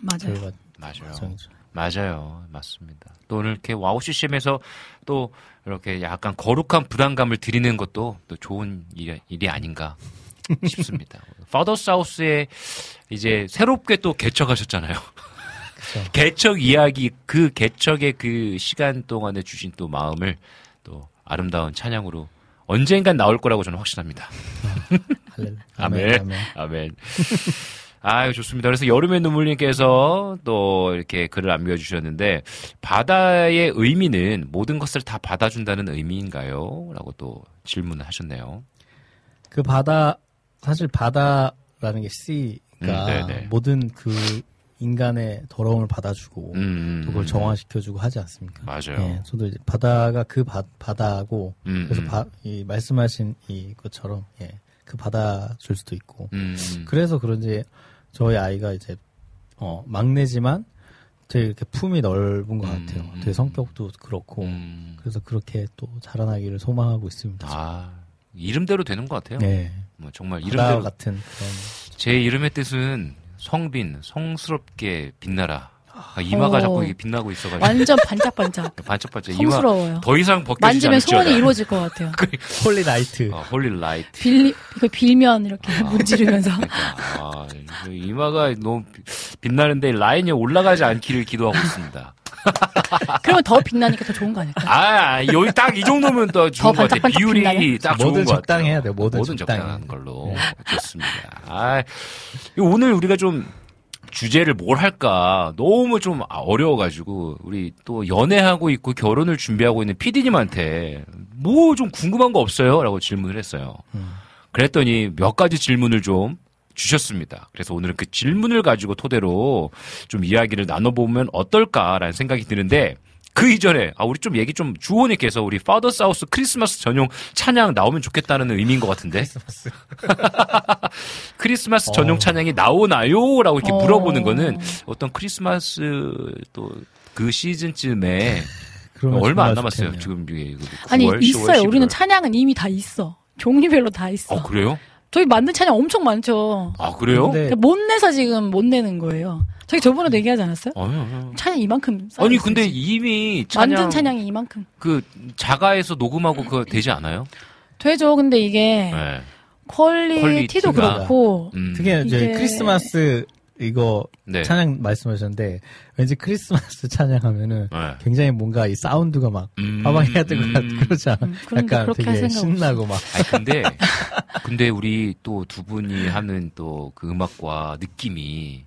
맞아요. 결과 맞아요. 과정이죠. 맞아요. 맞습니다. 또 오늘 이렇게 와우 CCM에서 또 이렇게 약간 거룩한 부담감을 드리는 것도 또 좋은 일이, 일이 아닌가 싶습니다. Father's House에 이제 새롭게 또 개척하셨잖아요. 개척 이야기 그 개척의 그 시간 동안에 주신 또 마음을 또 아름다운 찬양으로 언젠간 나올 거라고 저는 확신합니다. 할렐루야. 아멘. 아멘. 아멘. 아유, 좋습니다. 그래서 여름의 눈물님께서 또 이렇게 글을 남겨주셨는데, 바다의 의미는 모든 것을 다 받아준다는 의미인가요? 라고 또 질문을 하셨네요. 그 바다 사실 바다라는 게 C가 음, 네네. 모든 그 인간의 더러움을 받아주고 음, 또 그걸 정화시켜주고 하지 않습니까? 맞아요. 예, 저도 이제 바다가 그 바, 바다고 음, 그래서 음. 바, 이 말씀하신 이 것처럼 예, 그 바다 줄 수도 있고 음, 그래서 그런지 저희 아이가 이제 어, 막내지만 되게 이렇게 품이 넓은 것 음, 같아요. 음. 되게 성격도 그렇고 음. 그래서 그렇게 또 자라나기를 소망하고 있습니다. 아, 이름대로 되는 것 같아요. 네, 뭐 정말 바다 이름대로. 같은 그런 제 이름의 뜻은 성빈, 성스럽게 빛나라. 아, 이마가 오. 자꾸 이게 빛나고 있어가지고. 완전 반짝반짝. 반짝반짝. 이마 성스러워요. 더 이상 벗겨지지 만지면 소원이 않을지어다. 이루어질 것 같아요. Holy Night. 어, Holy Light. 빌, 그 빌면 이렇게 문지르면서. 아, 그 이마가 너무 비- 빛나는데 라인이 올라가지 않기를 기도하고 있습니다. 그러면 더 빛나니까 더 좋은 거 아닐까? 아, 여기 딱 이 정도면 더 좋은 것 같아요. 반짝반짝 비율이 빛나네. 딱 좋은 뭐든 것 같아요. 적당히 해야 돼요. 뭐든 뭐든 적당히. 적당한 걸로. 네. 좋습니다. 아, 이거 오늘 우리가 좀 주제를 뭘 할까 너무 좀 어려워가지고 우리 또 연애하고 있고 결혼을 준비하고 있는 PD님한테 뭐 좀 궁금한 거 없어요? 라고 질문을 했어요. 음. 그랬더니 몇 가지 질문을 좀 주셨습니다. 그래서 오늘은 그 질문을 가지고 토대로 좀 이야기를 나눠보면 어떨까라는 생각이 드는데 그 이전에 아 우리 좀 얘기 좀 주호님께서 우리 파더 사우스 크리스마스 전용 찬양 나오면 좋겠다는 의미인 것 같은데 크리스마스 전용 어. 찬양이 나오나요?라고 이렇게 어. 물어보는 거는 어떤 크리스마스 또 그 시즌쯤에 얼마 안 남았어요. 좋겠네요. 지금 이게 9월, 아니, 10월, 있어요. 우리는 11월. 찬양은 이미 다 있어. 종류별로 다 있어. 어 그래요? 저희 만든 찬양 엄청 많죠. 아 그래요? 근데 그러니까 못 내서 지금 못 내는 거예요. 저희 저번에도 얘기하지 않았어요? 아니, 아니. 찬양 이만큼. 아니 근데 지금. 이미 찬양 만든 찬양이 이만큼. 그 자가에서 녹음하고 그거 되지 않아요? 되죠. 근데 이게 네. 퀄리티도 퀄리티가. 그렇고 음. 특히 이제 이게- 크리스마스 이거 네. 찬양 말씀하셨는데 왠지 크리스마스 찬양하면은 네. 굉장히 뭔가 이 사운드가 막 음, 빠방해야 되고 음. 그러지 않아? 음, 그런데 약간 되게 생각 신나고 막 아니 근데 근데 우리 또 두 분이 하는 또 그 음악과 느낌이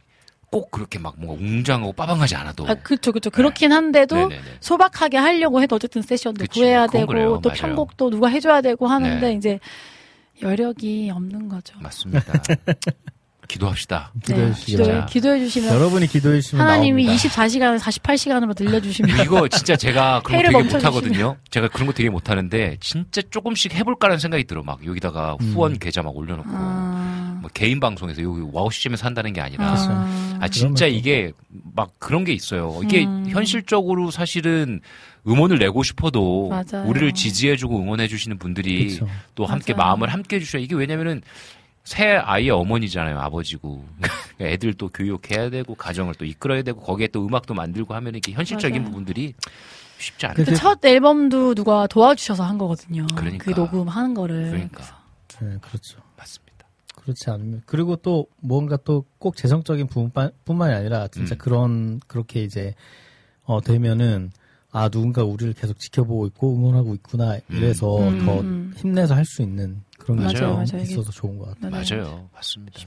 꼭 그렇게 막 뭔가 웅장하고 빠방하지 않아도 아, 그쵸, 그쵸. 그렇긴 한데도 네네네. 소박하게 하려고 해도 어쨌든 세션도 그치, 구해야 되고 그래요. 또 맞아요. 편곡도 누가 해줘야 되고 하는데 네. 이제 여력이 없는 거죠. 맞습니다. 기도합시다. 기도해 네, 기도해. 기도해 주시면 여러분이 기도해 주시면 하나님이 나옵니다. 24시간을 48시간으로 늘려주시면 이거 진짜 제가 그런 거 되게. 못하거든요. 제가 그런 거 되게 못하는데 진짜 조금씩 해볼까라는 생각이 들어. 막 여기다가 후원 계좌 막 올려놓고 아, 뭐 개인 방송에서 여기 와우 CCM에서 한다는 게 아니라 그렇죠. 아, 아 진짜 이게 막 그런 게 있어요. 이게 음. 현실적으로 사실은 음원을 내고 싶어도 맞아요. 우리를 지지해주고 응원해주시는 분들이 그렇죠. 또 함께 맞아요. 마음을 함께 해주셔야 이게 왜냐면은 새 아이의 어머니잖아요 아버지고 그러니까 애들 또 교육해야 되고 가정을 또 이끌어야 되고 거기에 또 음악도 만들고 하면 이렇게 현실적인 맞아요. 부분들이 쉽지 않아요. 근데 그첫 앨범도 누가 도와주셔서 한 거거든요. 그러니까. 그 녹음하는 거를. 그러니까 네, 그렇죠. 맞습니다. 그렇지 않으면 그리고 또 뭔가 또 꼭 재성적인 부분뿐만이 아니라 진짜 음. 그런 그렇게 이제 어 되면은 아 누군가 우리를 계속 지켜보고 있고 응원하고 있구나 이래서 음, 더 음. 힘내서 할 수 있는 그런 게 맞아요, 맞아요. 있어서 좋은 것 같아요. 맞아요, 맞습니다.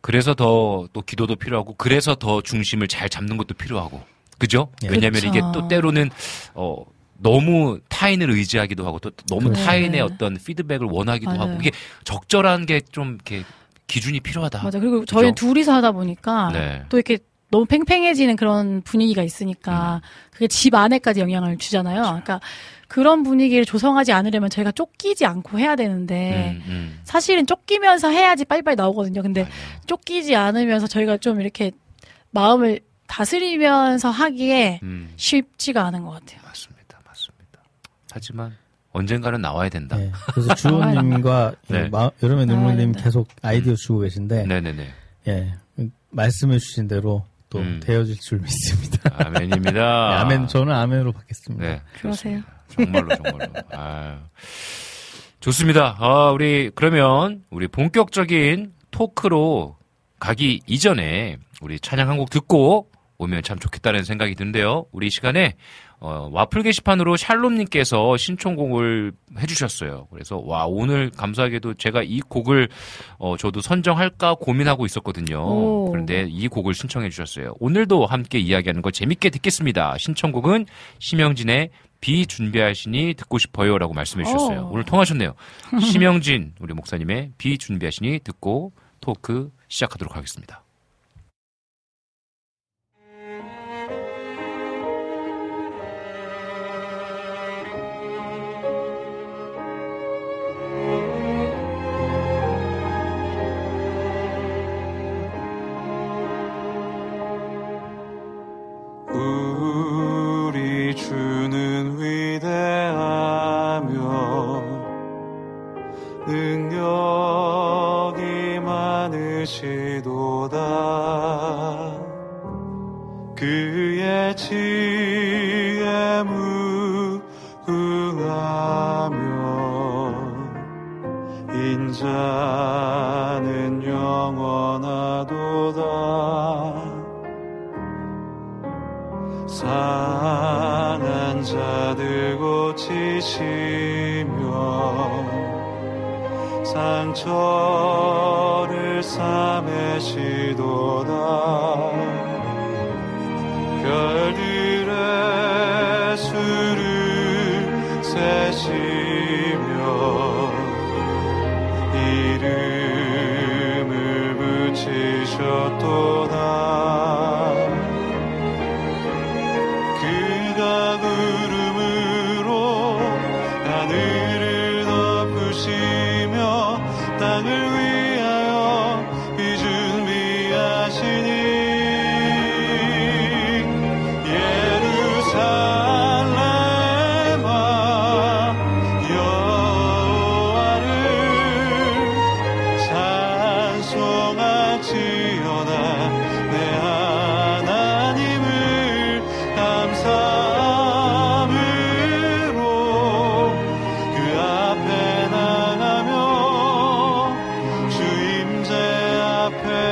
그래서 더 또 기도도 필요하고 그래서 더 중심을 잘 잡는 것도 필요하고 그죠? 예. 왜냐하면 그렇죠. 이게 또 때로는 어 너무 타인을 의지하기도 하고 또 너무 그렇죠. 타인의 네. 어떤 피드백을 원하기도 맞아요. 하고 이게 적절한 게 좀 이렇게 기준이 필요하다. 맞아. 그리고 그죠? 둘이서 하다 보니까 네. 또 이렇게 너무 팽팽해지는 그런 분위기가 있으니까 그게 집 안에까지 영향을 주잖아요. 그러니까 그런 분위기를 조성하지 않으려면 저희가 쫓기지 않고 해야 되는데 음, 음. 사실은 쫓기면서 해야지 빨리빨리 나오거든요. 근데 맞아요. 쫓기지 않으면서 저희가 좀 이렇게 마음을 다스리면서 하기에 음, 쉽지가 않은 것 같아요. 맞습니다, 맞습니다. 하지만 언젠가는 나와야 된다. 네. 그래서 주호님과 네. 마- 여름의 눈물님. 계속 아이디어 주고 계신데 네네네. 예 말씀해 주신 대로 또 음. 되어질 줄 믿습니다. 아멘입니다. 네, 아멘 저는 아멘으로 받겠습니다. 네. 그러세요. 정말로 정말로. 아유. 좋습니다. 아, 우리 그러면 우리 본격적인 토크로 가기 이전에 우리 찬양 한 곡 듣고 오면 참 좋겠다는 생각이 드는데요. 우리 이 시간에 어, 와플 게시판으로 샬롬님께서 신청곡을 해주셨어요. 그래서 와 오늘 감사하게도 제가 이 곡을 어, 저도 선정할까 고민하고 있었거든요. 오. 그런데 이 곡을 신청해 주셨어요. 오늘도 함께 이야기하는 거 재밌게 듣겠습니다. 신청곡은 심영진의 비 준비하시니 듣고 싶어요라고 말씀해 주셨어요. 오. 오늘 통하셨네요. 심영진 우리 목사님의 비 준비하시니 듣고 토크 시작하도록 하겠습니다. 많으시도다. 그의 지혜 무궁하며 인자는 영원하도다. 상한 자들 고치시며 상처 를 help her.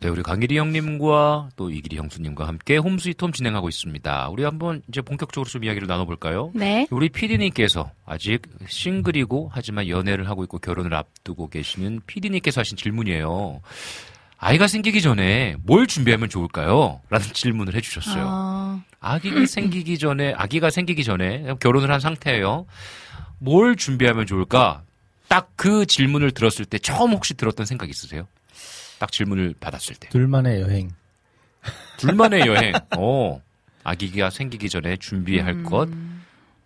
네, 우리 강일이 형님과 또 이기리 형수님과 함께 홈스위트홈 진행하고 있습니다. 우리 한번 이제 본격적으로 좀 이야기를 나눠볼까요? 네. 우리 PD님께서 아직 싱글이고 하지만 연애를 하고 있고 결혼을 앞두고 계시는 PD님께서 하신 질문이에요. 아이가 생기기 전에 뭘 준비하면 좋을까요? 라는 질문을 해주셨어요. 아, 아기가 생기기 전에, 아기가 생기기 전에 결혼을 한 상태예요. 뭘 준비하면 좋을까? 딱 그 질문을 들었을 때 처음 혹시 들었던 생각 있으세요? 딱 질문을 받았을 때. 둘만의 여행. 둘만의 여행. 어. 아기가 생기기 전에 준비할 것.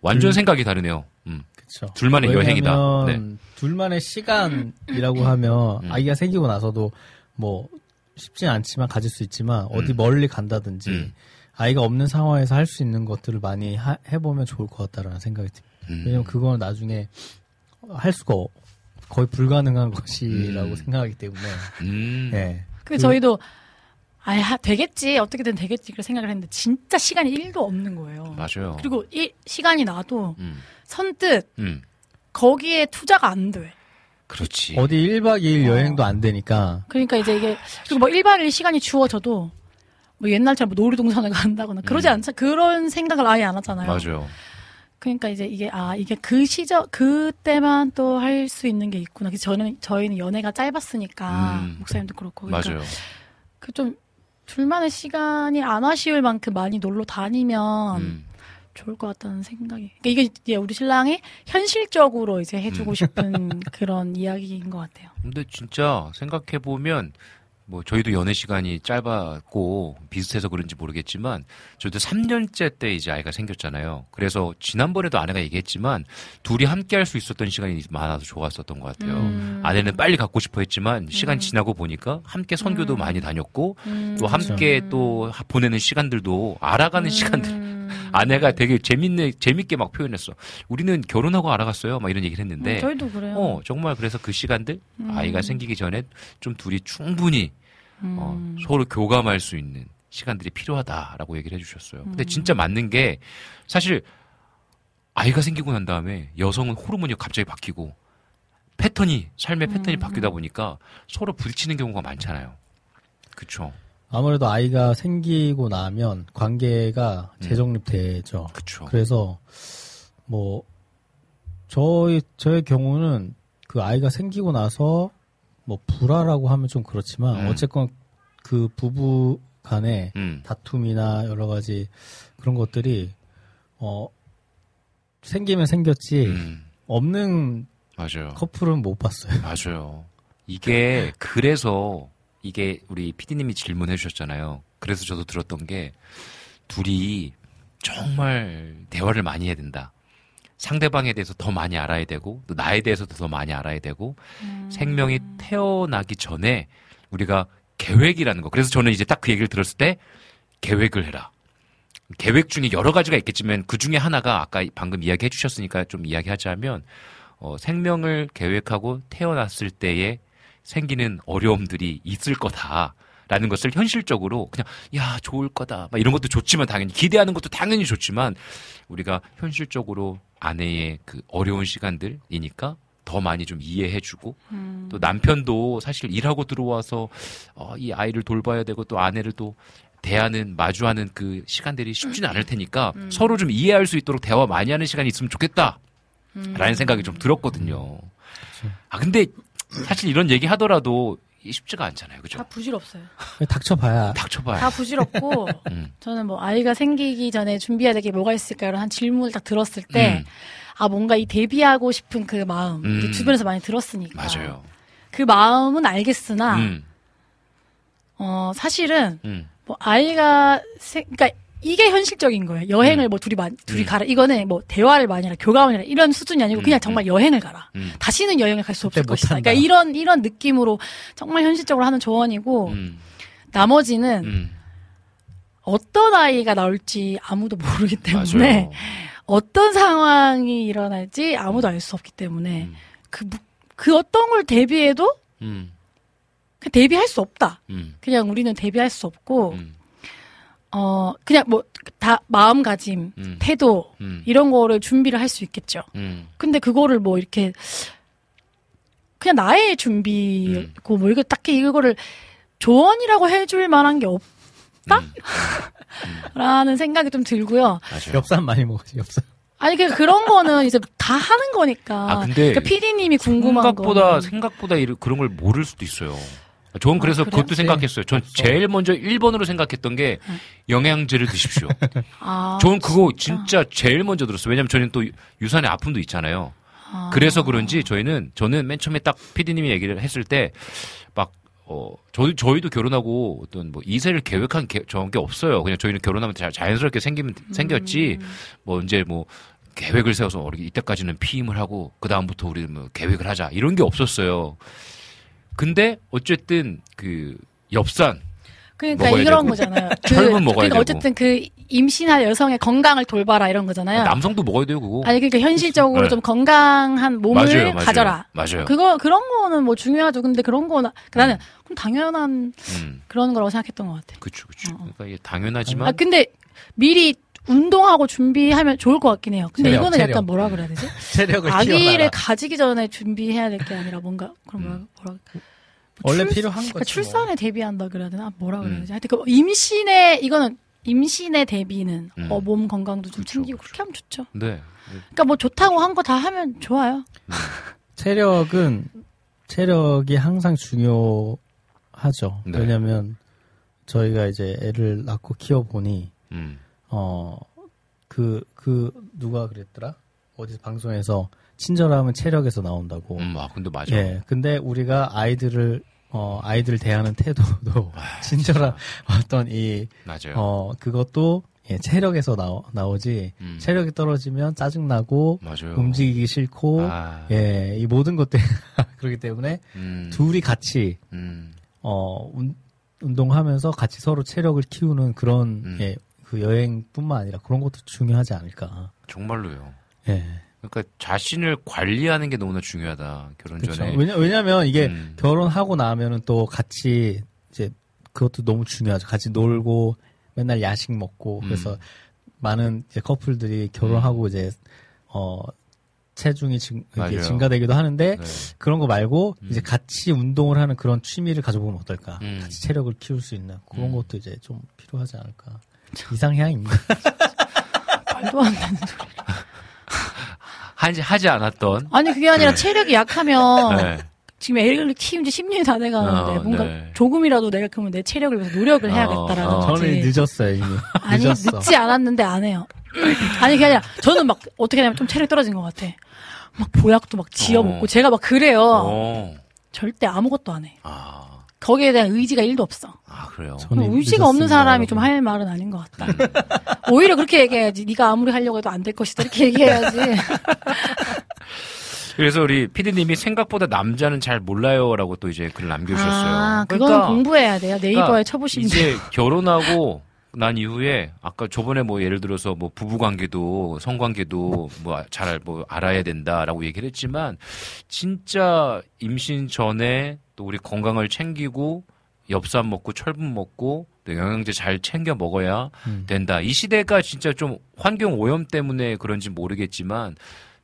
완전 둘- 생각이 다르네요. 음. 그쵸. 둘만의 여행이다. 네. 둘만의 시간이라고 하면 음. 아기가 생기고 나서도 뭐 쉽진 않지만 가질 수 있지만 어디 음. 멀리 간다든지 음. 아이가 없는 상황에서 할 수 있는 것들을 많이 하- 해보면 좋을 것 같다라는 생각이 듭니다. 음. 왜냐면 그건 나중에 할 수가 없- 거의 불가능한 것이라고 음. 생각하기 때문에 음. 예. 그 저희도 아 되겠지 어떻게든 되겠지 그렇게 생각을 했는데 진짜 시간이 1도 없는 거예요. 맞아요. 그리고 이 시간이 나도 음. 선뜻 음. 거기에 투자가 안 돼. 그렇지. 어디 1박 2일 어. 여행도 안 되니까 그러니까 이제 이게 그리고 뭐 1박 2일 시간이 주어져도 뭐 옛날처럼 뭐 놀이동산을 간다거나 그러지 음. 않죠. 그런 생각을 아예 안 하잖아요. 맞아요. 그러니까 이제 이게 아 이게 그 시절 그때만 또 할 수 있는 게 있구나. 그래서 저는 저희는 연애가 짧았으니까 음. 목사님도 그렇고 그러니까 맞아요. 그좀 둘만의 시간이 안 아쉬울 만큼 많이 놀러 다니면 음. 좋을 것 같다는 생각이. 그러니까 이게 이제 우리 신랑이 현실적으로 이제 해주고 음. 싶은 그런 이야기인 것 같아요. 근데 진짜 생각해 보면 뭐 저희도 연애 시간이 짧았고 비슷해서 그런지 모르겠지만 저도 3년째 때 이제 아이가 생겼잖아요. 그래서 지난번에도 아내가 얘기했지만 둘이 함께 할 수 있었던 시간이 많아서 좋았었던 것 같아요. 음. 아내는 빨리 갖고 싶어 했지만 시간 지나고 보니까 함께 선교도 음. 많이 다녔고 음. 또 함께 또 하- 보내는 시간들도 알아가는 시간들 음. 아내가 되게 재밌네 재밌게 막 표현했어. 우리는 결혼하고 알아갔어요. 막 이런 얘기를 했는데 음, 저희도 그래요. 어, 정말 그래서 그 시간들 음. 아이가 생기기 전에 좀 둘이 충분히 어, 음. 서로 교감할 수 있는 시간들이 필요하다라고 얘기를 해주셨어요. 근데 음. 진짜 맞는 게 사실 아이가 생기고 난 다음에 여성은 호르몬이 갑자기 바뀌고 패턴이 삶의 패턴이 음. 바뀌다 보니까 서로 부딪히는 경우가 많잖아요. 그쵸? 아무래도 아이가 생기고 나면 관계가 음. 재정립되죠. 그쵸? 그래서 뭐 저희 저의 경우는 그 아이가 생기고 나서 뭐 불화라고 하면 좀 그렇지만 음. 어쨌건 그 부부 간에 음. 다툼이나 여러 가지 그런 것들이 어 생기면 생겼지 음, 없는 맞아요. 커플은 못 봤어요. 맞아요. 이게 그래서 이게 우리 PD님이 질문해 주셨잖아요. 그래서 저도 들었던 게 둘이 정말 대화를 많이 해야 된다. 상대방에 대해서 더 많이 알아야 되고 또 나에 대해서도 더 많이 알아야 되고 생명이 태어나기 전에 우리가 계획이라는 거. 그래서 저는 이제 딱 그 얘기를 들었을 때 계획을 해라. 계획 중에 여러 가지가 있겠지만 그 중에 하나가 아까 방금 이야기해 주셨으니까 좀 이야기하자면 어, 생명을 계획하고 태어났을 때에 생기는 어려움들이 있을 거다라는 것을 현실적으로 그냥 야 좋을 거다 막 이런 것도 좋지만 당연히 기대하는 것도 당연히 좋지만 우리가 현실적으로 아내의 그 어려운 시간들이니까 더 많이 좀 이해해주고 음. 또 남편도 사실 일하고 들어와서 어, 이 아이를 돌봐야 되고 또 아내를 또 대하는 마주하는 그 시간들이 쉽지는 않을 테니까 음. 서로 좀 이해할 수 있도록 대화 많이 하는 시간이 있으면 좋겠다. 음. 라는 생각이 좀 들었거든요. 아 근데 사실 이런 얘기 하더라도 쉽지가 않잖아요. 그죠? 다 부질없어요. 닥쳐봐야. 닥쳐봐야. 다 부질없고 음. 저는 뭐 아이가 생기기 전에 준비해야 될 게 뭐가 있을까요? 한 질문을 딱 들었을 때 음. 아 뭔가 이 데뷔하고 싶은 그 마음 음. 이게 주변에서 많이 들었으니까 맞아요. 그 마음은 알겠으나 음, 어 사실은 음. 뭐 아이가 생 그러니까 이게 현실적인 거예요. 여행을 뭐 둘이 마, 둘이 음. 가라. 이거는 뭐 대화를 많이 해라, 교감을 해라 이런 수준이 아니고 그냥 정말 여행을 가라. 음. 다시는 여행을 갈 수 없을 것이다. 그러니까 이런 이런 느낌으로 정말 현실적으로 하는 조언이고 음. 나머지는 음. 어떤 아이가 나올지 아무도 모르기 때문에 맞아요. 어떤 상황이 일어날지 아무도 알 수 없기 때문에 그, 무- 그 어떤 걸 대비해도 음. 그냥 대비할 수 없다. 음. 그냥 우리는 대비할 수 없고 음. 어 그냥 뭐 다 마음가짐, 음. 태도 음. 이런 거를 준비를 할 수 있겠죠. 음. 근데 그거를 뭐 이렇게 그냥 나의 준비고 뭐 이거 딱히 이거를 조언이라고 해줄 만한 게 없다? 라는 생각이 좀 들고요. 엽산 많이 먹어지 엽산. 아니 그 그런 거는 이제 다 하는 거니까. 아, 근데 그러니까 PD님이 궁금한 생각보다 거는 생각보다 이런- 그런 걸 모를 수도 있어요. 저는 그래서 그래요? 그것도 생각했어요. 전 제일 먼저 1번으로 생각했던 게 영양제를 드십시오. 아, 저는 그거 진짜 제일 먼저 들었어요. 왜냐면 저는 또 유산의 아픔도 있잖아요. 아. 그래서 그런지 저희는 저는 맨 처음에 딱 PD님이 얘기를 했을 때막 어, 저희, 저희도 결혼하고 어떤 뭐 이세를 계획한 게, 저런 게 없어요. 그냥 저희는 결혼하면 자, 자연스럽게 생기면, 생겼지, 뭐, 이제 뭐, 계획을 세워서 이때까지는 피임을 하고, 그다음부터 우리 뭐 계획을 하자. 이런 게 없었어요. 근데, 어쨌든, 그, 엽산. 그러니까 이런 되고. 거잖아요. 철분 먹어야 그러니까 되고. 어쨌든 그 임신할 여성의 건강을 돌봐라 이런 거잖아요. 남성도 먹어야 되고, 그거. 아니 그러니까 현실적으로 네. 좀 건강한 몸을 맞아요, 맞아요. 가져라. 맞아요. 그거 그런 거는 뭐 중요하죠. 근데 그런 거는 나는 그럼 당연한 음, 그런 거라고 생각했던 것 같아. 그쵸, 그쵸. 그러니까 이게 당연하지만. 아 근데 미리 운동하고 준비하면 좋을 것 같긴 해요. 근데 체력, 이거는 체력. 약간 뭐라 그래야 되지? 체력을 아기를 키워놔라. 가지기 전에 준비해야 될 게 아니라 뭔가 그럼 뭐라 뭐라 원래 출- 필요한 거지. 그러니까 뭐. 출산에 대비한다 그래야 되나? 뭐라 그래야 음. 되지? 하여튼 그 임신에 이거는 임신에 대비는 음. 어, 몸 건강도 좀 챙기고 그렇게 하면 좋죠. 네. 그러니까 뭐 좋다고 한 거 다 하면 좋아요. 체력은 체력이 항상 중요하죠. 네. 왜냐면 저희가 이제 애를 낳고 키워 보니 음. 어 그 그 누가 그랬더라? 어디서 방송에서 친절함은 체력에서 나온다고. 음, 아, 근데 맞아. 예. 근데 우리가 아이들을 어 아이들 대하는 태도도 친절한 어떤 이 맞아요. 어 그것도 예, 체력에서 나오, 나오지 음. 체력이 떨어지면 짜증 나고 맞아요. 움직이기 싫고 아. 예, 이 모든 것들 그렇기 때문에 음. 둘이 같이 음. 어 운, 운동하면서 같이 서로 체력을 키우는 그런 음. 예, 그 여행뿐만 아니라 그런 것도 중요하지 않을까. 정말로요. 예. 그러니까 자신을 관리하는 게 너무나 중요하다. 결혼 그렇죠. 전에. 왜냐 왜냐면 이게 음. 결혼하고 나면은 또 같이 이제 그것도 너무 중요하죠. 같이 놀고 맨날 야식 먹고 음. 그래서 많은 이제 커플들이 결혼하고 이제 어 체중이 증. 증가되기도 하는데 네. 그런 거 말고 음. 이제 같이 운동을 하는 그런 취미를 가져보면 어떨까? 음. 같이 체력을 키울 수 있는 그런 음. 것도 이제 좀 필요하지 않을까? 이상향입니다. 말도 안 되는 소리. 하지, 하지 않았던. 아니 그게 아니라 체력이 약하면 네. 지금 애를 키운 지 10년이 다 돼가는데 어, 뭔가 네. 조금이라도 내가 그러면 내 체력을 위해서 노력을 해야겠다라는 어, 어. 저는 늦었어요 이미. 아니 늦었어. 늦지 않았는데 안 해요. 아니 그게 아니라 저는 막 어떻게 하냐면 좀 체력 떨어진 것 같아. 막 보약도 막 지어 먹고 어. 제가 막 그래요. 어. 절대 아무것도 안 해. 아. 거기에 대한 의지가 1도 없어. 아 그래요. 의지가 없는 사람이 좀 할 말은 아닌 것 같다. 오히려 그렇게 얘기해야지. 네가 아무리 하려고 해도 안 될 것이다. 이렇게 얘기해야지. 그래서 우리 피디님이 생각보다 남자는 잘 몰라요라고 또 이제 글 남겨주셨어요. 아, 그건 공부해야 돼요. 네이버에 그러니까 쳐보시면 이제 돼요. 결혼하고 난 이후에 아까 저번에 뭐 예를 들어서 뭐 부부 관계도 성 관계도 뭐 잘뭐 알아야 된다라고 얘기를 했지만 진짜 임신 전에 또 우리 건강을 챙기고 엽산 먹고 철분 먹고 또 영양제 잘 챙겨 먹어야 된다. 이 시대가 진짜 좀 환경 오염 때문에 그런지 모르겠지만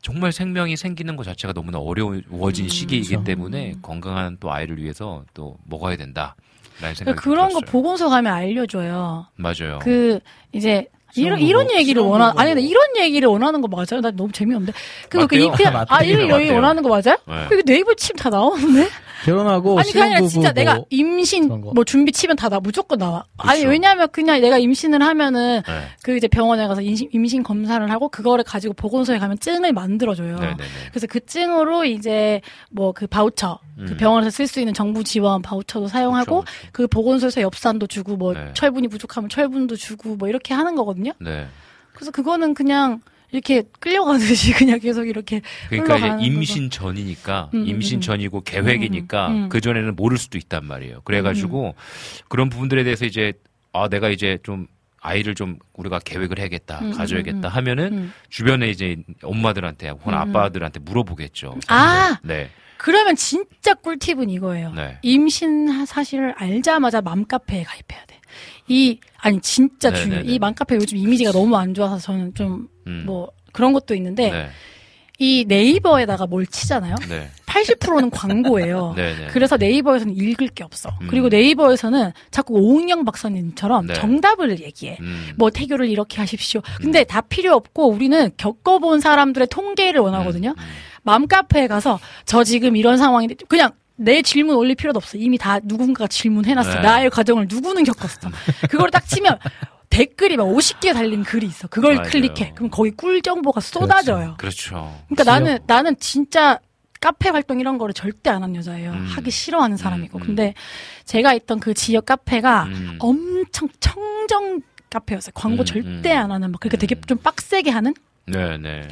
정말 생명이 생기는 것 자체가 너무나 어려워진 시기이기 그렇죠. 때문에 건강한 또 아이를 위해서 또 먹어야 된다. 그러니까 그런 거 들었어요. 보건소 가면 알려줘요. 맞아요. 그 이제 이런 이런 얘기를 원하 보고 아니 근데 이런 얘기를 원하는 거 맞아요? 나 너무 재미없는데. 그거 그 맞대요. 이- 그냥 아. 이런 얘기. 원하는 거 맞아요? 네. 그리고 네이버 치면 다 나오는데. 결혼하고 아니 그게 아니라 진짜 내가 뭐 임신. 뭐 준비 치면 다 나 무조건 나와. 아니 그렇죠. 왜냐면 그냥 내가 임신을 하면은 네. 그 이제 병원에 가서 임신, 임신 검사를 하고 그거를 가지고 보건소에 가면 증을 만들어줘요. 네네네. 그래서 그 증으로 이제 뭐 그 바우처 그 음. 병원에서 쓸 수 있는 정부 지원 바우처도 사용하고 그 보건소에서 엽산도 주고 뭐 네. 철분이 부족하면 철분도 주고 뭐 이렇게 하는 거거든요. 네. 그래서 그거는 그냥 이렇게 끌려가듯이 그냥 계속 이렇게 그러니까 이제 임신 전이니까 음, 음, 임신 음. 전이고 계획이니까 음, 음. 그 전에는 모를 수도 있단 말이에요. 그래가지고 그런 부분들에 대해서 이제 아 내가 이제 좀 아이를 좀 우리가 계획을 해야겠다, 음, 가져야겠다 음, 음. 하면은 음. 주변에 이제 엄마들한테 혹은 음, 음. 아빠들한테 물어보겠죠. 아! 네, 그러면 진짜 꿀팁은 이거예요. 네. 임신 사실을 알자마자 맘카페에 가입해야 돼. 이 아니 진짜 네, 중요해. 네, 네. 이 맘카페 요즘 이미지가 너무 안 좋아서 저는 좀뭐 음. 그런 것도 있는데 네. 이 네이버에다가 뭘 치잖아요. 네. 80%는 광고예요. 네, 네. 그래서 네이버에서는 읽을 게 없어. 음. 그리고 네이버에서는 자꾸 오은영 박사님처럼 네. 정답을 얘기해. 음. 뭐 태교를 이렇게 하십시오. 근데 다 필요 없고 우리는 겪어본 사람들의 통계를 원하거든요. 음. 맘카페에 가서 저 지금 이런 상황인데 그냥 내 질문 올릴 필요도 없어. 이미 다 누군가가 질문해놨어. 네. 나의 과정을 누구는 겪었어. 그걸 딱 치면 댓글이 막 50개 달린 글이 있어. 그걸 맞아요. 클릭해. 그럼 거기 꿀 정보가 쏟아져요. 그렇죠. 그러니까 나는 나는 진짜 카페 활동 이런 거를 절대 안 한 여자예요. 음. 하기 싫어하는 사람이고. 근데 제가 있던 그 지역 카페가 음. 엄청 청정 카페였어요. 광고 음, 절대 안 하는 막 그러니까 되게 좀 빡세게 하는 네, 네.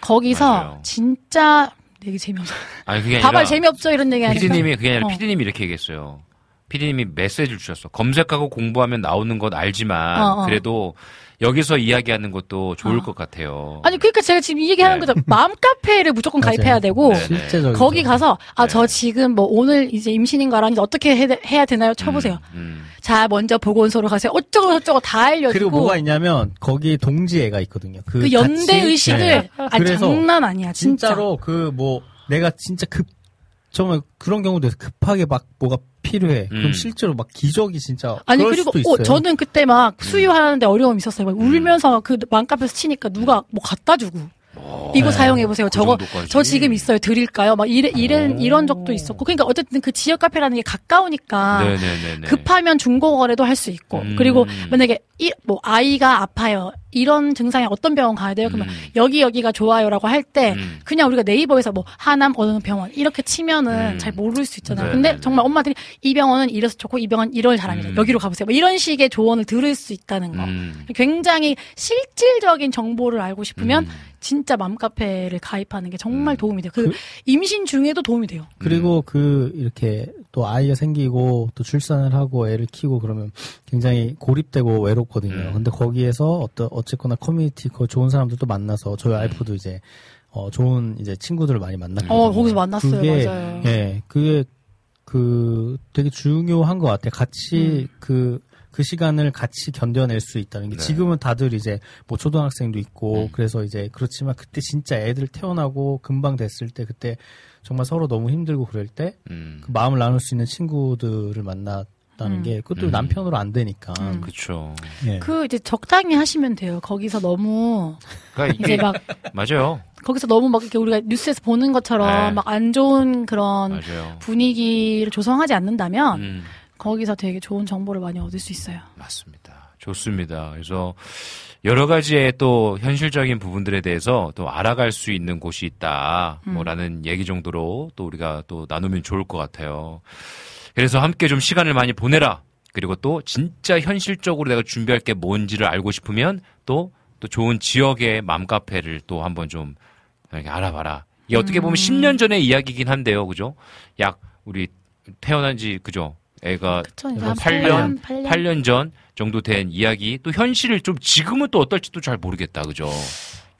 거기서 맞아요. 진짜 되게 재미없어. 아니 그게 아니라 밥알 재미없죠 이런 얘기 하니까. 피디님이 그게 아니라 어. 피디님이 이렇게 얘기했어요. 피디님이 메시지를 주셨어. 검색하고 공부하면 나오는 것 알지만 어, 어. 그래도 여기서 이야기하는 것도 좋을 어. 것 같아요. 아니 그러니까 제가 지금 이 얘기하는 네. 거죠. 마음 카페를 무조건 가입해야 되고 네, 네. 실제적이죠. 거기 가서 네. 아저 지금 뭐 오늘 이제 임신인가 라는데 어떻게 해, 해야 되나요? 쳐보세요. 음. 자 먼저 보건소로 가세요. 어쩌고 저쩌고 다 알려주고 그리고 뭐가 있냐면 거기 동지애가 있거든요. 그, 그 연대 의식을 네. 아 장난 아니야 진짜. 진짜로 그 뭐 내가 진짜 급 정말 그런 경우도 있어. 급하게 막 뭐가 필요해. 음. 그럼 실제로 막 기적이 진짜 아니 그럴 그리고 수도 있어요. 음. 어, 저는 그때 막 수유하는데 어려움이 있었어요. 막 울면서 그 맘카페에서 치니까 누가 뭐 갖다 주고 이거 네. 사용해 보세요. 그 저거 정도까지? 저 지금 있어요. 드릴까요? 막 이래 이런 이런 적도 있었고. 그러니까 어쨌든 그 지역 카페라는 게 가까우니까 네네네네. 급하면 중고 거래도 할 수 있고. 음. 그리고 만약에 이, 뭐 아이가 아파요. 이런 증상에 어떤 병원 가야 돼요? 그러면 음. 여기 여기가 좋아요라고 할때 그냥 우리가 네이버에서 뭐 하남 어느 병원 이렇게 치면은 음. 잘 모를 수 있잖아요. 네, 근데. 정말 엄마들이 이 병원은 이래서 좋고 이 병원 이럴 잘합니다. 음. 여기로 가보세요. 뭐 이런 식의 조언을 들을 수 있다는 거. 음. 굉장히 실질적인 정보를 알고 싶으면 진짜 맘카페를 가입하는 게 정말 도움이 돼요. 그, 임신 중에도 도움이 돼요. 그리고 그 이렇게 또 아이가 생기고 또 출산을 하고 애를 키우고 그러면 굉장히 고립되고 외롭거든요. 음. 근데 거기에서 어떤 어쨌거나 커뮤니티 그 좋은 사람들도 만나서 저희 와이프도 이제 어 좋은 이제 친구들을 많이 만났거든요. 어, 거기서 만났어요. 그게 맞아요. 예, 그게 그 되게 중요한 것 같아요. 같이 그 그 시간을 같이 견뎌낼 수 있다는 게 네. 지금은 다들 이제 뭐 초등학생도 있고 그래서 이제 그렇지만 그때 진짜 애들 태어나고 금방 됐을 때 그때 정말 서로 너무 힘들고 그럴 때그 음. 마음을 나눌 수 있는 친구들을 만났다는 음. 게 그것도 음. 남편으로 안 되니까 음. 그렇죠. 예. 그 이제 적당히 하시면 돼요. 거기서 너무 그러니까 이제 막 맞아요. 거기서 너무 막 이렇게 우리가 뉴스에서 보는 것처럼 네. 막안 좋은 그런 맞아요. 분위기를 조성하지 않는다면 음. 거기서 되게 좋은 정보를 많이 얻을 수 있어요. 맞습니다. 좋습니다. 그래서 여러 가지의 또 현실적인 부분들에 대해서 또 알아갈 수 있는 곳이 있다. 음. 뭐라는 얘기 정도로 또 우리가 또 나누면 좋을 것 같아요. 그래서 함께 좀 시간을 많이 보내라. 그리고 또 진짜 현실적으로 내가 준비할 게 뭔지를 알고 싶으면 또, 또 좋은 지역의 맘카페를 또 한번 좀 이렇게 알아봐라. 이게 어떻게 보면 음. 10년 전의 이야기긴 한데요. 그죠? 약 우리 태어난 지 그죠? 애가 그쵸, 이제 한 8년, 8년, 8년 전 정도 된 이야기 또 현실을 좀 지금은 또 어떨지도 잘 모르겠다. 그죠?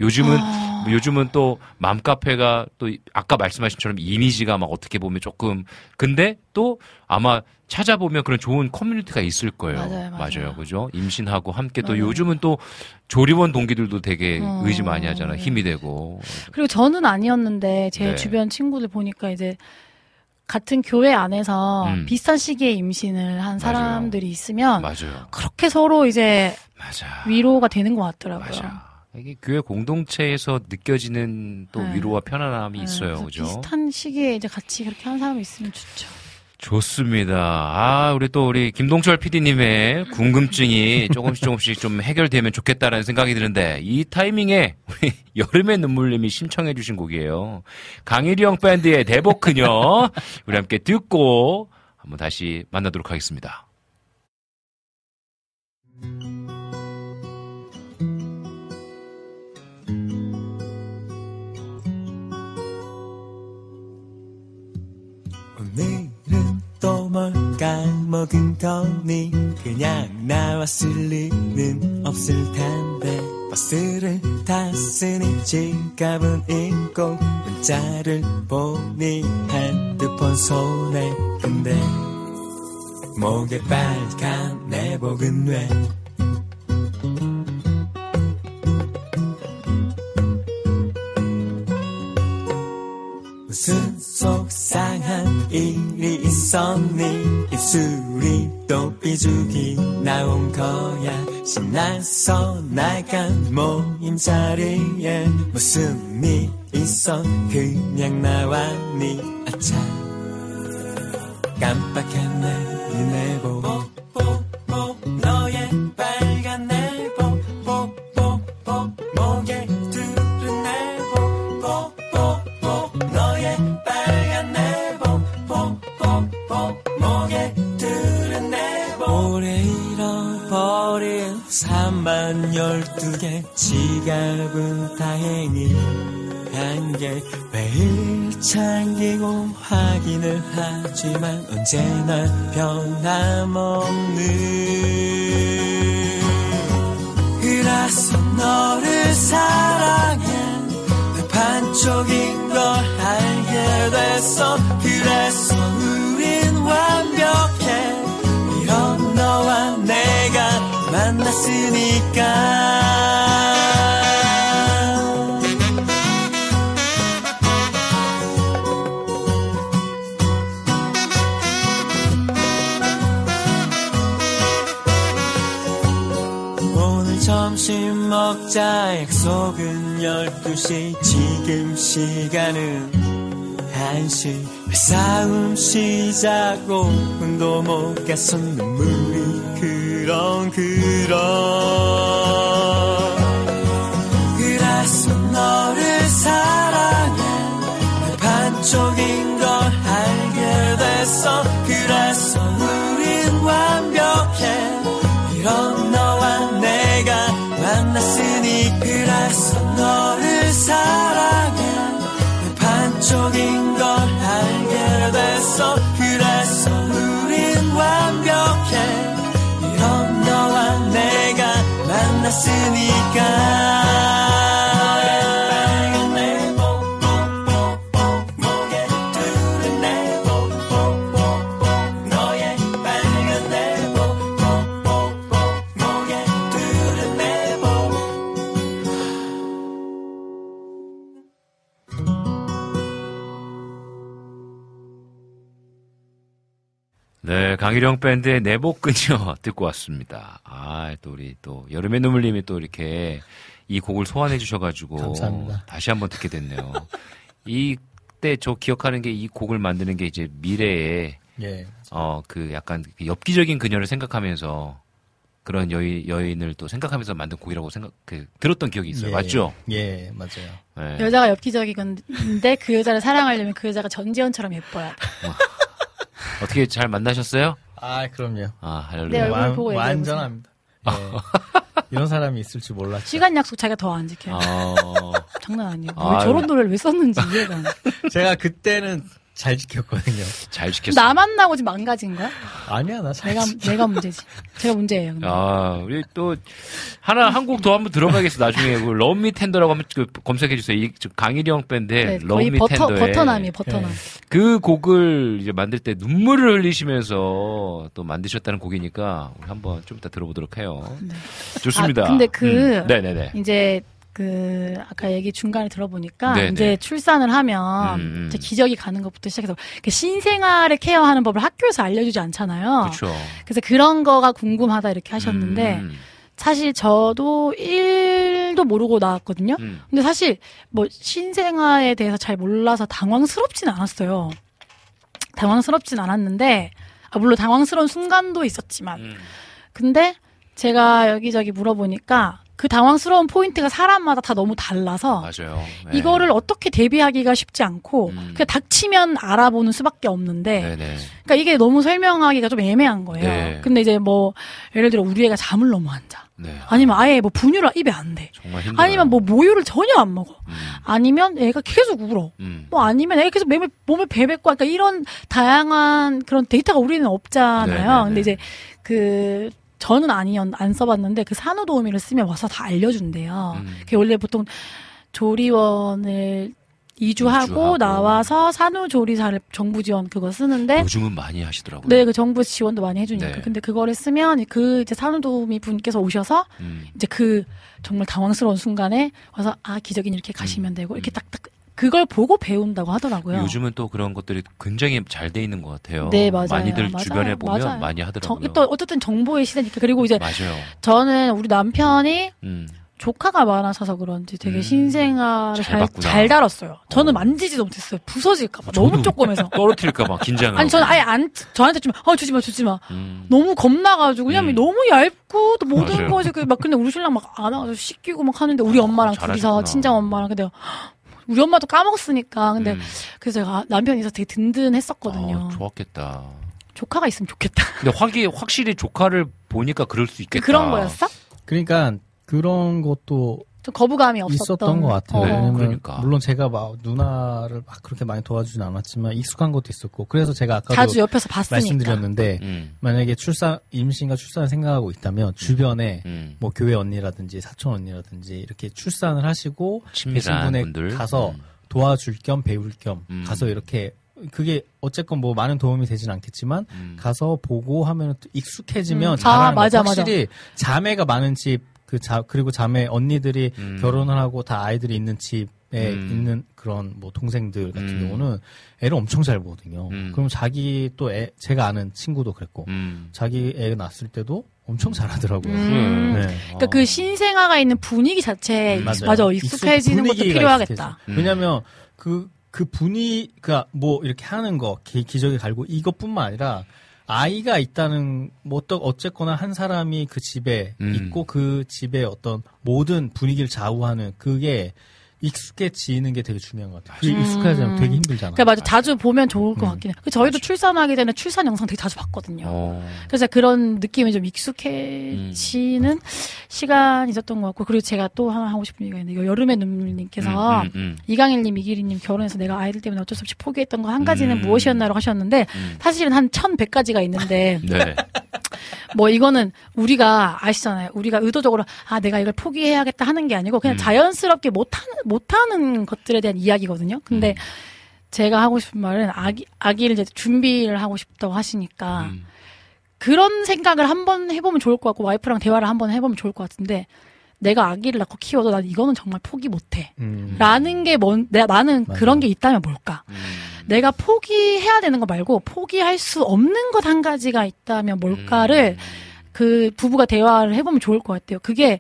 요즘은 아. 요즘은 또 맘카페가 또 아까 말씀하신처럼 이미지가 막 어떻게 보면 조금 근데 또 아마 찾아보면 그런 좋은 커뮤니티가 있을 거예요. 맞아요, 맞아요. 그죠? 임신하고 함께 또 맞아요. 요즘은 또 조리원 동기들도 되게 어. 의지 많이 하잖아요. 힘이 되고. 그리고 저는 아니었는데 제 네. 주변 친구들 보니까 이제 같은 교회 안에서 음. 비슷한 시기에 임신을 한 사람들이 있으면 맞아요. 그렇게 서로 이제 맞아. 위로가 되는 것 같더라고요. 맞아. 이게 교회 공동체에서 느껴지는 또 네. 위로와 편안함이 네, 있어요. 그죠? 비슷한 시기에 이제 같이 그렇게 한 사람이 있으면 좋죠. 좋습니다. 아, 우리 또 우리 김동철 PD님의 궁금증이 조금씩 조금씩 좀 해결되면 좋겠다라는 생각이 드는데 이 타이밍에 우리 여름의 눈물님이 신청해 주신 곡이에요. 강일영 밴드의 대복 그녀 우리 함께 듣고 한번 다시 만나도록 하겠습니다. 뭘 까 먹은 거니 그냥 나왔을 리는 없을 텐데. 버스를 탔으니 지갑은 있고 문자를 보니 핸드폰 손에. 근데 목에 빨간 내복은 왜? 무슨 속상한 일 또 삐죽이 나온 거야. 신나서 나간 모임 자리에 무슨 일 있어? 그냥 나왔니 아차. 깜빡했네 이 내복 너 하지만 언제나 변함없는 그래서 너를 사랑해. 내 반쪽인 걸 알게 됐어 그래서 우린 완벽해. 이런 너와 내가 만났으니까 먹자 약속은 12시 지금 시간은 1시. 왜 싸움 시작 5분도 못 가서 눈물이 그렁 그렁 그래서 너를 사랑해. 내 반쪽인 걸 알게 됐어. 그래서 사랑해. 내 반쪽인 걸 알게 됐어. 그래서 우린 완벽해. 이런 너와 내가 만났으니까 강일영 밴드의 내복 그녀 듣고 왔습니다. 아, 또 우리 또 여름의 눈물님이 또 이렇게 이 곡을 소환해 주셔가지고 감사합니다. 다시 한번 듣게 됐네요. 이때 저 기억하는 게 이 곡을 만드는 게 이제 미래에 예. 어그 약간 그 엽기적인 그녀를 생각하면서 그런 여인 여인을 또 생각하면서 만든 곡이라고 생각 그 들었던 기억이 있어요. 예. 맞죠? 예, 맞아요. 네. 여자가 엽기적이건데 그 여자를 사랑하려면 그 여자가 전지현처럼 예뻐야 돼. 어떻게 잘 만나셨어요? 아, 그럼요. 아, 할렐루야. 내 얼굴 완- 보고. 완전합니다. 예. 이런 사람이 있을 줄 몰랐죠. 시간 약속 자기가 더 안 지켜요. 어, 장난 아니에요. 아, 왜 저런 노래를 왜 썼는지 이해가 안 돼. 제가 그때는 잘 지켰거든요. 잘 지켰어. 나 만나고 지금 망가진 거야? 아니야, 나잘 내가, 지켰 내가 문제지. 제가 문제예요. 근데. 아, 우리 또 하나 한 곡 더 한번 들어가겠어. 나중에 그 Love Me Tender라고 한번 그 검색해 주세요. 이 강일이 형 밴드의 네, Love 거의 Me 버터, Tender에 버터남이에요, 버터남. 그 곡을 이제 만들 때 눈물을 흘리시면서 또 만드셨다는 곡이니까 우리 한번 좀 이따 들어보도록 해요. 좋습니다. 아, 근데 그, 음, 네네네. 이제, 그, 아까 얘기 중간에 들어보니까, 네네. 이제 출산을 하면, 음, 음. 이제 기저귀 가는 것부터 시작해서, 그 신생아를 케어하는 법을 학교에서 알려주지 않잖아요. 그렇죠. 그래서 그런 거가 궁금하다 이렇게 하셨는데, 음, 사실 저도 1도 모르고 나왔거든요. 음. 근데 사실 뭐 신생아에 대해서 잘 몰라서 당황스럽진 않았어요. 당황스럽진 않았는데, 아, 물론 당황스러운 순간도 있었지만, 음. 근데 제가 여기저기 물어보니까 그 당황스러운 포인트가 사람마다 다 너무 달라서 맞아요. 네. 이거를 어떻게 대비하기가 쉽지 않고 음. 그냥 닥치면 알아보는 수밖에 없는데 네네. 그러니까 이게 너무 설명하기가 좀 애매한 거예요. 네. 근데 이제 뭐 예를 들어 우리 애가 잠을 너무 안 자. 네. 아니면 아예 뭐 분유를 입에 안 대. 아니면 뭐 모유를 전혀 안 먹어. 음, 아니면 애가 계속 울어. 음. 뭐 아니면 애가 계속 몸을, 몸을 베베고 그러니까 이런 다양한 그런 데이터가 우리는 없잖아요. 네네네. 근데 이제 그 저는 아니었 안 써봤는데 그 산후도우미를 쓰면 와서 다 알려준대요. 음. 그게 원래 보통 조리원을 이주하고, 이주하고. 나와서 산후조리사를 정부 지원 그거 쓰는데 요즘은 많이 하시더라고요. 네, 그 정부 지원도 많이 해주니까. 네. 근데 그거를 쓰면 그 이제 산후도우미 분께서 오셔서 음. 이제 그 정말 당황스러운 순간에 와서 아 기저귀는 이렇게 가시면 되고 이렇게 딱딱 그걸 보고 배운다고 하더라고요. 음. 요즘은 또 그런 것들이 굉장히 잘 돼 있는 것 같아요. 네, 맞아요. 많이들 맞아요. 주변에 보면 맞아요. 많이 정, 하더라고요. 또 어쨌든 정보의 시대니까 그리고 이제 맞아요. 저는 우리 남편이 음. 조카가 많아서 그런지 되게 음. 신생아를 잘 잘. 잘 다뤘어요. 저는 어. 만지지도 못했어요. 부서질까봐 너무 저도 조그매서. 떨어뜨릴까봐 긴장을. 아니 저는 아예 안 저한테 좀 어 주지 마 주지 마. 음. 너무 겁나가지고 왜냐면 음. 너무 얇고 또 모든 맞아요. 것이 그막 근데 우리 신랑 막 안아가지고 씻기고 막 하는데 우리 엄마랑 둘이서 잘하셨구나. 친정 엄마랑 근데 우리 엄마도 까먹었으니까 근데 음. 그래서 제가 남편이 있어서 되게 든든했었거든요. 어, 좋았겠다. 조카가 있으면 좋겠다. 근데 확이 확실히 조카를 보니까 그럴 수 있겠다. 그런 거였어? 그러니까 그런 것도 좀 거부감이 없었던 있었던 것 같아요. 어. 왜냐면 그러니까. 물론 제가 막 누나를 막 그렇게 많이 도와주진 않았지만 익숙한 것도 있었고 그래서 제가 아까도 자주 옆에서 봤으니까. 말씀드렸는데 음. 만약에 출산 임신과 출산을 생각하고 있다면 주변에 음. 뭐 교회 언니라든지 사촌 언니라든지 이렇게 출산을 하시고 계신 분에 분들 가서 음. 도와줄 겸 배울 겸 음. 가서 이렇게 그게 어쨌건 뭐 많은 도움이 되진 않겠지만 음. 가서 보고 하면 또 익숙해지면 음. 잘하는 아, 맞아, 거 확실히 자매가 많은 집 그 자 그리고 자매 언니들이 음. 결혼을 하고 다 아이들이 있는 집에 음. 있는 그런 뭐 동생들 같은 음. 경우는 애를 엄청 잘 보거든요. 음. 그럼 자기 또 애, 제가 아는 친구도 그랬고 음. 자기 애 낳았을 때도 엄청 잘하더라고요. 음. 네. 그러니까 그 신생아가 있는 분위기 자체에 음, 맞아, 맞아요. 익숙해지는 것도 필요하겠다. 음. 왜냐면 그, 그 분위기가 뭐 이렇게 하는 거, 기, 기저귀 갈고 이것뿐만 아니라 아이가 있다는 뭐 어떠, 어쨌거나 한 사람이 그 집에 음. 있고 그 집의 어떤 모든 분위기를 좌우하는 그게 익숙해지는 게 되게 중요한 것 같아요. 음. 익숙해지면 되게 힘들잖아. 그러니까 맞아 자주 보면 좋을 것 음. 같긴 해. 그 저희도 출산하기 전에 출산 영상 되게 자주 봤거든요. 어. 그래서 그런 느낌이 좀 익숙해지는 시간이 있었던 것 같고 그리고 제가 또 하나 하고 싶은 얘기가 있는데 여름의 눈물님께서 음, 음, 음. 이강일님, 이기리님 결혼해서 내가 아이들 때문에 어쩔 수 없이 포기했던 거 한 가지는 음. 무엇이었나로 하셨는데 음. 사실은 한 천백 가지가 있는데 네. 뭐 이거는 우리가 아시잖아요. 우리가 의도적으로 아 내가 이걸 포기해야겠다 하는 게 아니고 그냥 음. 자연스럽게 못하는 못하는 것들에 대한 이야기거든요. 근데 음. 제가 하고 싶은 말은 아기 아기를 이제 준비를 하고 싶다고 하시니까 음. 그런 생각을 한번 해보면 좋을 것 같고 와이프랑 대화를 한번 해보면 좋을 것 같은데 내가 아기를 낳고 키워도 난 이거는 정말 포기 못해. 음. 라는 게 뭔, 내가 나는 맞아요. 그런 게 있다면 뭘까? 음. 내가 포기해야 되는 거 말고 포기할 수 없는 것 한 가지가 있다면 뭘까를 음. 그 부부가 대화를 해보면 좋을 것 같아요. 그게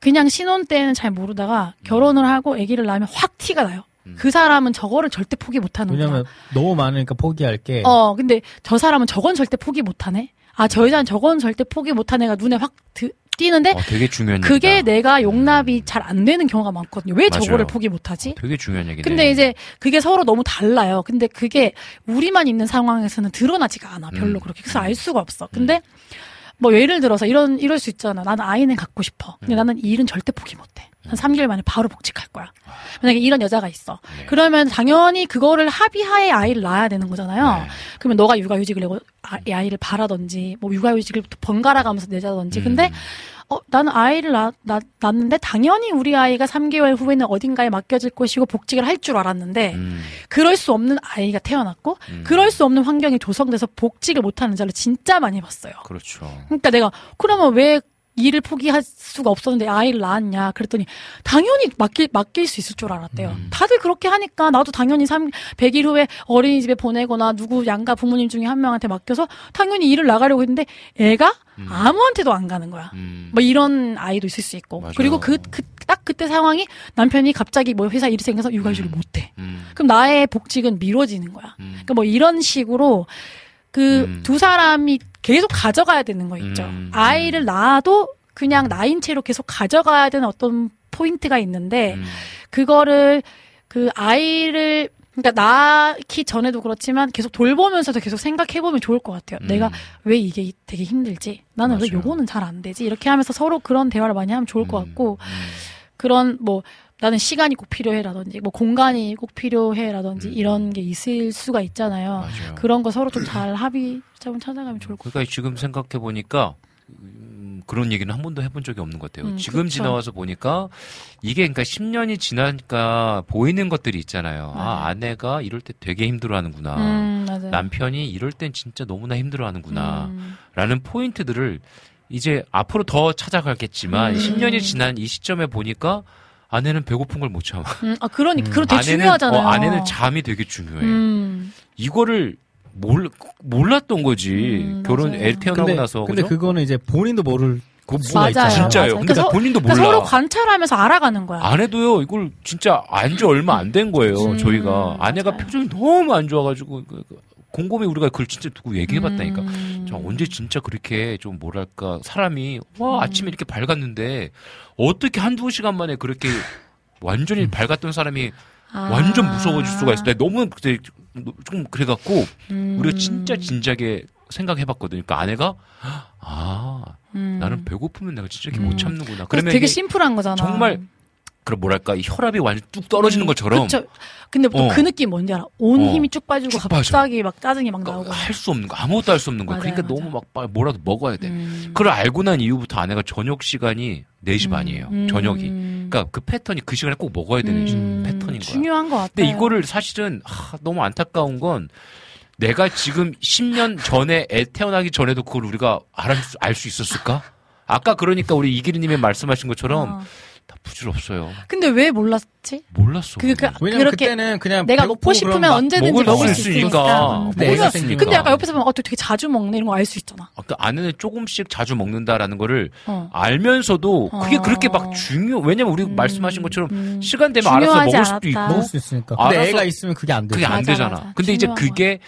그냥 신혼 때는 잘 모르다가 결혼을 하고 아기를 낳으면 확 티가 나요. 음. 그 사람은 저거를 절대 포기 못하는 거야. 왜냐면 너무 많으니까 포기할 게 어, 근데 저 사람은 저건 절대 포기 못하네. 아, 저 여자는 저건 절대 포기 못한 애가 눈에 확 드, 뛰는데 어, 되게 중요한 그게 얘기다. 내가 용납이 잘안 되는 경우가 많거든요. 왜 맞아요. 저거를 포기 못하지? 되게 중요한 얘기네. 근데 이제 그게 서로 너무 달라요. 근데 그게 우리만 있는 상황에서는 드러나지가 않아. 별로 음. 그렇게. 그래서 알 수가 없어. 근데 뭐 예를 들어서 이런 이럴 수 있잖아. 나는 아이는 갖고 싶어. 근데 음. 나는 이 일은 절대 포기 못 해. 한 3개월 만에 바로 복직할 거야. 만약에 이런 여자가 있어. 네. 그러면 당연히 그거를 합의하에 아이를 낳아야 되는 거잖아요. 네. 그러면 너가 육아휴직을 내고 아, 이 아이를 바라든지 뭐 육아휴직을 번갈아 가면서 내자든지. 음. 근데 어, 나는 아이를 낳, 낳, 낳는데 당연히 우리 아이가 3개월 후에는 어딘가에 맡겨질 것이고 복직을 할 줄 알았는데 음. 그럴 수 없는 아이가 태어났고 음. 그럴 수 없는 환경이 조성돼서 복직을 못하는 자를 진짜 많이 봤어요. 그렇죠. 그러니까 내가 그러면 왜 일을 포기할 수가 없었는데 아이를 낳았냐 그랬더니 당연히 맡길 맡길 수 있을 줄 알았대요. 음. 다들 그렇게 하니까 나도 당연히 3 100일 후에 어린이집에 보내거나 누구 양가 부모님 중에 한 명한테 맡겨서 당연히 일을 나가려고 했는데 애가 아무한테도 안 가는 거야. 음. 뭐 이런 아이도 있을 수 있고 맞아요. 그리고 그 그 딱 그때 상황이 남편이 갑자기 뭐 회사 일이 생겨서 육아휴직을 못 해. 음. 그럼 나의 복직은 미뤄지는 거야. 음. 그러니까 뭐 이런 식으로 그 음. 두 사람이 계속 가져가야 되는 거 있죠. 음. 아이를 낳아도 그냥 나인 채로 계속 가져가야 되는 어떤 포인트가 있는데 음. 그거를 그 아이를 그러니까 낳기 전에도 그렇지만 계속 돌보면서도 계속 생각해보면 좋을 것 같아요. 음. 내가 왜 이게 되게 힘들지? 나는 왜 맞아요. 요거는 잘 안 되지? 이렇게 하면서 서로 그런 대화를 많이 하면 좋을 것 음. 같고 음. 그런 뭐 나는 시간이 꼭 필요해라든지 뭐 공간이 꼭 필요해라든지 음. 이런 게 있을 수가 있잖아요. 맞아요. 그런 거 서로 좀 잘 합의 좀 찾아가면 좋을 것 그러니까 지금 생각해 보니까 음, 그런 얘기는 한 번도 해본 적이 없는 것 같아요. 음, 지금 그쵸. 지나와서 보니까 이게 그러니까 10년이 지나니까 보이는 것들이 있잖아요. 아 맞아요. 아내가 이럴 때 되게 힘들어하는구나. 같아요. 음. 남편이 이럴 땐 진짜 너무나 힘들어하는구나. 음, 라는 포인트들을 이제 앞으로 더 찾아가겠지만 음. 10년이 지난 이 시점에 보니까 아내는 배고픈 걸 못 참아. 음, 아 그러니까 음. 되게 아내는 중요하잖아요. 어, 아내는 잠이 되게 중요해. 음, 이거를 몰, 몰랐던 거지. 음, 결혼 맞아요. 애 태어나고 근데, 나서. 근데 그죠? 그거는 이제 본인도 모를 그거 수가 맞아요. 있잖아요. 진짜요. 맞아요. 근데 그래서- 본인도 몰라. 그러니까 서로 관찰하면서 알아가는 거야. 아내도요, 이걸 진짜 안 지 얼마 안 된 거예요, 음, 저희가. 아내가 맞아요. 표정이 너무 안 좋아가지고, 그- 그- 곰곰이 우리가 그걸 진짜 두고 얘기해봤다니까. 음. 자, 언제 진짜 그렇게 좀 뭐랄까, 사람이, 와, 음. 아침에 이렇게 밝았는데, 어떻게 한두 시간 만에 그렇게 완전히 밝았던 사람이 아. 완전 무서워질 수가 있어. 내가 너무 그때 좀 그래갖고, 음. 우리가 진짜 진작에 생각해봤거든요. 그러니까 아내가, 아, 음. 나는 배고프면 내가 진짜 이렇게 음. 못 참는구나. 그러면 되게 심플한 거잖아. 정말 그런 뭐랄까 이 혈압이 완전 뚝 떨어지는 것처럼 그쵸. 근데 또 어. 그 느낌 뭔지 알아? 온 어. 힘이 쭉 빠지고 쭉 빠져. 갑자기 막 짜증이 막 나오고. 할 수 없는 거 아무것도 할 수 없는 거야. 맞아요, 그러니까 너무 맞아요. 막 빨리 뭐라도 먹어야 돼. 음. 그걸 알고 난 이후부터 아내가 저녁 시간이 4시 반이에요. 음. 저녁이. 음. 그러니까 그 패턴이 그 시간에 꼭 먹어야 되는 음. 패턴인 거야. 중요한 것 같아요. 근데 이거를 사실은 하, 너무 안타까운 건 내가 지금 10년 전에 애 태어나기 전에도 그걸 우리가 알수 있었을까? 아까 그러니까 우리 이기리님이 말씀하신 것처럼 어. 다 부질없어요. 근데 왜 몰랐지? 몰랐어. 그, 그, 왜냐면 그렇게 그때는 그냥 내가 먹고 싶으면 언제든지 먹을 먹을, 수수 있으니까. 있으니까. 먹을 수 그래서- 있으니까. 근데 약간 옆에서 보면 어, 되게 자주 먹네 이런 거 알 수 있잖아. 아까 아내는 조금씩 자주 먹는다라는 거를 어. 알면서도 그게 어. 그렇게 막 중요. 왜냐면 우리 음, 말씀하신 것처럼 음. 시간 되면 알아서 중요하지 먹을 수도 않았다. 있고 먹을 수 있으니까. 근데 알아서- 애가 있으면 그게 안 되죠. 그게 안 맞아, 되잖아. 맞아. 근데 이제 그게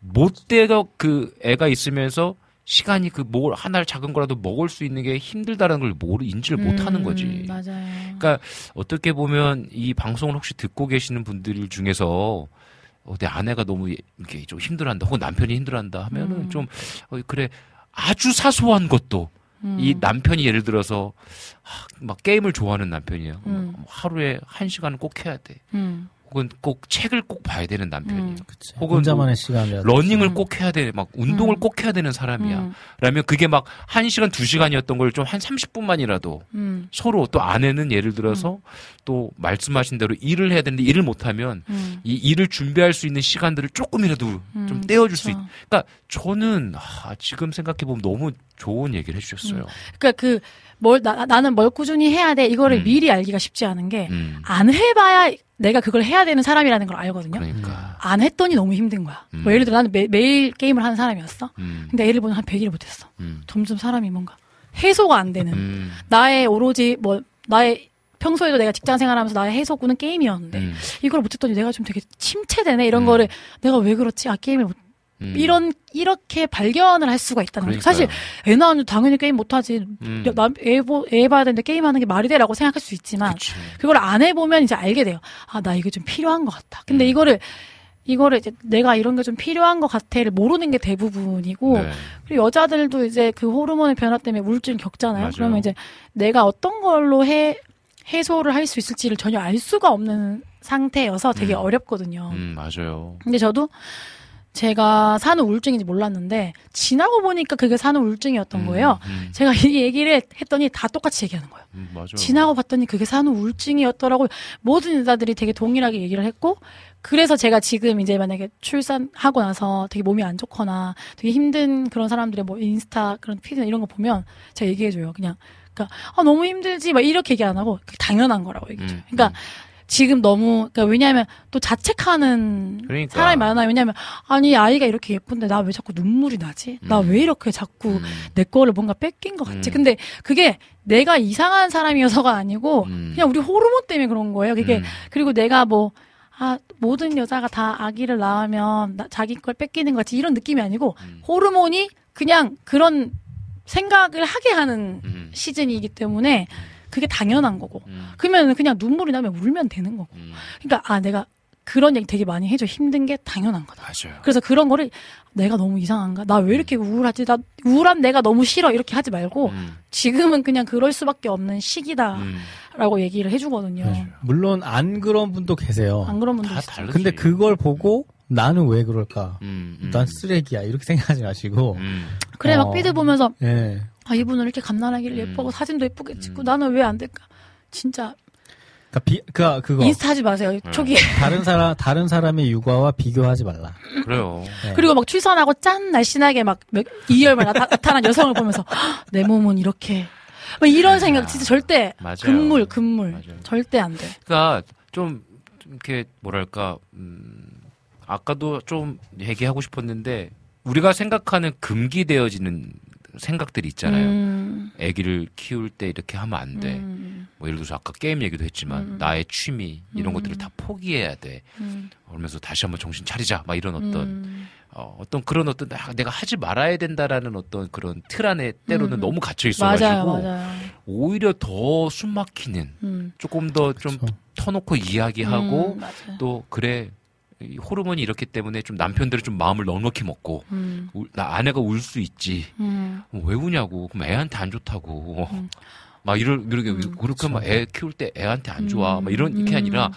못 돼가 그 애가 있으면서 시간이 그 뭘 하나를 작은 거라도 먹을 수 있는 게 힘들다라는 걸 모르 인지를 못 하는 음, 거지. 맞아요. 그러니까 어떻게 보면 이 방송을 혹시 듣고 계시는 분들 중에서 어, 내 아내가 너무 이렇게 좀 힘들어한다, 혹은 남편이 힘들어한다 하면은 음. 좀 어, 그래 아주 사소한 것도 음. 이 남편이 예를 들어서 하, 막 게임을 좋아하는 남편이에요. 음. 하루에 한 시간은 꼭 해야 돼. 음. 혹은 꼭 책을 꼭 봐야 되는 남편이에요. 음. 그치. 혹은 혼자만의 시간이라도. 러닝을 음. 꼭 해야 돼. 막 운동을 음. 꼭 해야 되는 사람이야. 음. 라면 그게 막 1시간, 2시간이었던 걸 좀 한 30분만이라도 음. 서로 또 아내는 예를 들어서 또 말씀하신 대로 일을 해야 되는데 일을 못 하면 음. 이 일을 준비할 수 있는 시간들을 조금이라도 좀 음, 떼어줄 수 있. 그쵸. 그러니까 저는 아, 지금 생각해 보면 너무 좋은 얘기를 해주셨어요. 그러니까 그 뭘 나는 뭘 꾸준히 해야 돼 이거를 음. 미리 알기가 쉽지 않은 게안 음, 해봐야 내가 그걸 해야 되는 사람이라는 걸 알거든요. 그러니까. 안 했더니 너무 힘든 거야. 음. 뭐 예를 들어 나는 매, 매일 게임을 하는 사람이었어. 음, 근데 애를 보면 한 100일 못했어. 음, 점점 사람이 뭔가 해소가 안 되는 음, 나의 오로지 뭐 나의 평소에도 내가 직장 생활하면서 나의 해소구는 게임이었는데 음, 이걸 못했더니 내가 좀 되게 침체되네 이런 음. 거를 내가 왜 그렇지 아 게임을 못 음. 이런 이렇게 발견을 할 수가 있다는 거죠. 사실. 애 낳으면 당연히 게임 못하지. 음. 야, 남- 애, 봐야 되는데 게임하는 게 말이 돼라고 생각할 수 있지만 그치. 그걸 안 해보면 이제 알게 돼요. 아, 나 이게 좀 필요한 것 같다. 음. 근데 이거를, 이거를 이제 내가 이런 게 좀 필요한 것 같아를 모르는 게 대부분이고, 네. 그리고 여자들도 이제 그 호르몬의 변화 때문에 우울증 겪잖아요. 맞아요. 그러면 이제 내가 어떤 걸로 해, 해소를 할 수 있을지를 전혀 알 수가 없는 상태여서 되게 음. 어렵거든요. 음, 맞아요. 근데 저도 제가 사는 우울증인지 몰랐는데, 지나고 보니까 그게 사는 우울증이었던 거예요. 음, 제가 이 얘기를 했더니 다 똑같이 얘기하는 거예요. 음. 지나고 봤더니 그게 사는 우울증이었더라고요. 모든 여자들이 되게 동일하게 얘기를 했고, 그래서 제가 지금 이제 만약에 출산하고 나서 되게 몸이 안 좋거나 되게 힘든 그런 사람들의 뭐 인스타 그런 피드나 이런 거 보면 제가 얘기해 줘요. 그냥, 그러니까, 아, 너무 힘들지. 막 이렇게 얘기 안 하고, 당연한 거라고 얘기해 줘요. 음, 그러니까, 지금 너무, 그러니까 왜냐하면 또 자책하는 그러니까. 사람이 많아요. 왜냐하면, 아니, 아이가 이렇게 예쁜데 나 왜 자꾸 눈물이 나지? 나 음. 왜 이렇게 자꾸 내 거를 뭔가 뺏긴 것 같지? 음. 근데 그게 내가 이상한 사람이어서가 아니고 음. 그냥 우리 호르몬 때문에 그런 거예요. 그게 음. 그리고 내가 뭐 아, 모든 여자가 다 아기를 낳으면 나- 자기 걸 뺏기는 것 같이 이런 느낌이 아니고 음. 호르몬이 그냥 그런 생각을 하게 하는 음. 시즌이기 때문에 그게 당연한 거고. 음. 그러면 그냥 눈물이 나면 울면 되는 거고. 음. 그러니까 아 내가 그런 얘기 되게 많이 해줘. 힘든 게 당연한 거다. 맞아요. 그래서 그런 거를 내가 너무 이상한가? 나 왜 이렇게 우울하지? 나 우울한 내가 너무 싫어. 이렇게 하지 말고 음. 지금은 그냥 그럴 수밖에 없는 시기다라고 음. 얘기를 해주거든요. 물론 안 그런 분도 계세요. 안 그런 분도. 다르지. 근데 그걸 보고 나는 왜 그럴까? 음, 음. 난 쓰레기야 이렇게 생각하지 마시고. 음. 그래 막 어. 삐드 보면서 예. 아 이분은 이렇게 감난하길 음. 예쁘고 사진도 예쁘게 찍고 나는 왜 안 될까? 진짜 그러니까 비, 그 그거 인스타 하지 마세요. 네. 초기에. 다른 사람 다른 사람의 육아와 비교하지 말라. 그래요. 예. 그리고 막 출산하고 짠 날씬하게 막 몇, 2개월 만에 나타, 나타난 여성을 보면서 "헉, 내 몸은 이렇게 막 이런 생각 진짜 절대 맞아요. 금물 금물 맞아요. 절대 안 돼. 그러니까 좀, 좀 이렇게 뭐랄까 음, 아까도 좀 얘기하고 싶었는데 우리가 생각하는 금기되어지는 생각들이 있잖아요. 음, 아기를 키울 때 이렇게 하면 안 돼. 음, 뭐 예를 들어서 아까 게임 얘기도 했지만 음. 나의 취미 이런 음. 것들을 다 포기해야 돼. 음, 그러면서 다시 한번 정신 차리자. 막 이런 어떤 음, 어, 어떤 그런 어떤 아, 내가 하지 말아야 된다라는 어떤 그런 틀 안에 때로는 음. 너무 갇혀 맞아요, 있어가지고 맞아요. 오히려 더 숨막히는 음, 조금 더좀 그쵸. 터놓고 이야기하고 음, 맞아요. 또 그래 이 호르몬이 이렇기 때문에 좀 남편들은 좀 마음을 넉넉히 먹고 음, 울- 나 아내가 울 수 있지. 음, 어, 왜 우냐고. 그럼 애한테 안 좋다고. 음. 막 이런 이렇게 음, 그렇게 하면 애 키울 때 애한테 안 좋아. 막 이런 음. 게 아니라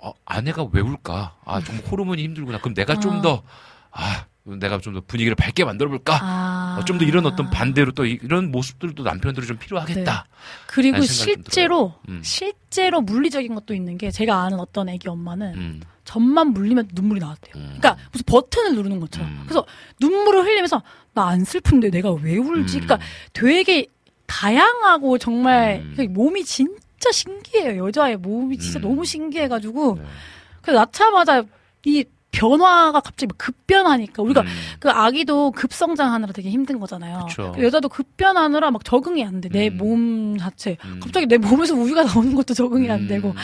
어, 아내가 왜 울까? 아 정말 호르몬이 힘들구나. 그럼 내가 아. 좀더아 내가 좀 더 분위기를 밝게 만들어 볼까 아. 좀더 이런 어떤 반대로 또 이- 이런 모습들도 남편들이 좀 필요하겠다 그리고 생각이 좀 실제로. 음. 실제로 물리적인 것도 있는 게 제가 아는 어떤 애기 엄마는 음, 젖만 물리면 눈물이 나왔대요. 음. 그러니까 무슨 버튼을 누르는 것처럼. 음. 그래서 눈물을 흘리면서 나 안 슬픈데 내가 왜 울지? 음. 그러니까 되게 다양하고 정말 음. 그 몸이 진짜 신기해요. 여자의 몸이 진짜 음. 너무 신기해가지고 네. 그래서 낳자마자 이 변화가 갑자기 막 급변하니까 우리가 음. 그 아기도 급성장하느라 되게 힘든 거잖아요. 그쵸. 그 여자도 급변하느라 막 적응이 안 돼. 내 음. 몸 자체. 음. 갑자기 내 몸에서 우유가 나오는 것도 적응이 안 음. 되고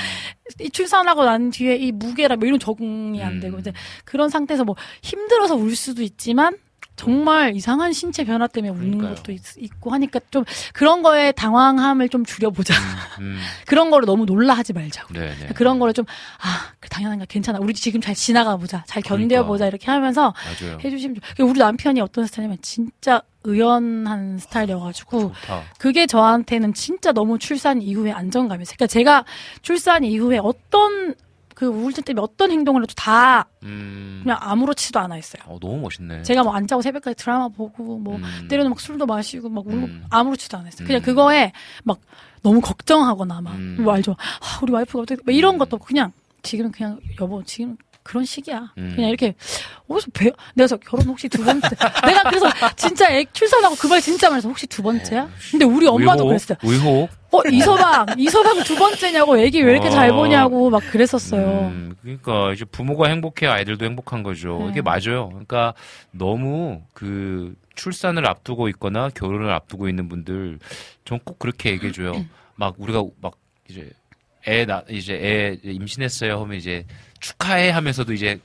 이 출산하고 난 뒤에 이 무게라 뭐 이런 적응이 안 음. 되고 이제 그런 상태에서 뭐 힘들어서 울 수도 있지만 정말 이상한 신체 변화 때문에 우는 그러니까요. 것도 있, 고 하니까 좀 그런 거에 당황함을 좀 줄여보자. 음. 그런 거를 너무 놀라하지 말자고. 네, 네. 그런 거를 좀, 아, 그 당연한가, 괜찮아. 우리 지금 잘 지나가 보자. 잘 견뎌보자. 그러니까. 이렇게 하면서 맞아요. 해주시면 좋 우리 남편이 어떤 스타일이냐면 진짜 의연한 스타일이어가지고 좋다. 그게 저한테는 진짜 너무 출산 이후에 안정감이 있어요. 그러니까 제가 출산 이후에 어떤 그 우울증 때문에 어떤 행동을 해도 다 음. 그냥 아무렇지도 않아 있어요. 어, 너무 멋있네. 제가 뭐 안 자고 새벽까지 드라마 보고 뭐 음. 때로는 막 술도 마시고 막 울고 음. 아무렇지도 않았어요. 그냥 음. 그거에 막 너무 걱정하거나 막 음. 뭐 알죠? 아, 우리 와이프가 어떻게 막 이런 음. 것도 없고 그냥 지금은 그냥 여보 지금 그런 시기야. 음. 그냥 이렇게 어디서 배 내가 저 결혼 혹시 두 번째 내가 그래서 진짜 애 출산하고 그 말 진짜 말해서 혹시 두 번째야? 근데 우리 엄마도 의혹? 그랬어요. 의혹. 어 이서방 이서방 두 번째냐고 애기 왜 이렇게 잘 어. 보냐고 막 그랬었어요. 음, 그러니까 이제 부모가 행복해야 아이들도 행복한 거죠. 네. 이게 맞아요. 그러니까 너무 그 출산을 앞두고 있거나 결혼을 앞두고 있는 분들 전 꼭 그렇게 얘기해 줘요. 막 우리가 막 이제 애 나 이제 애 임신했어요 하면 이제 축하해 하면서도 이제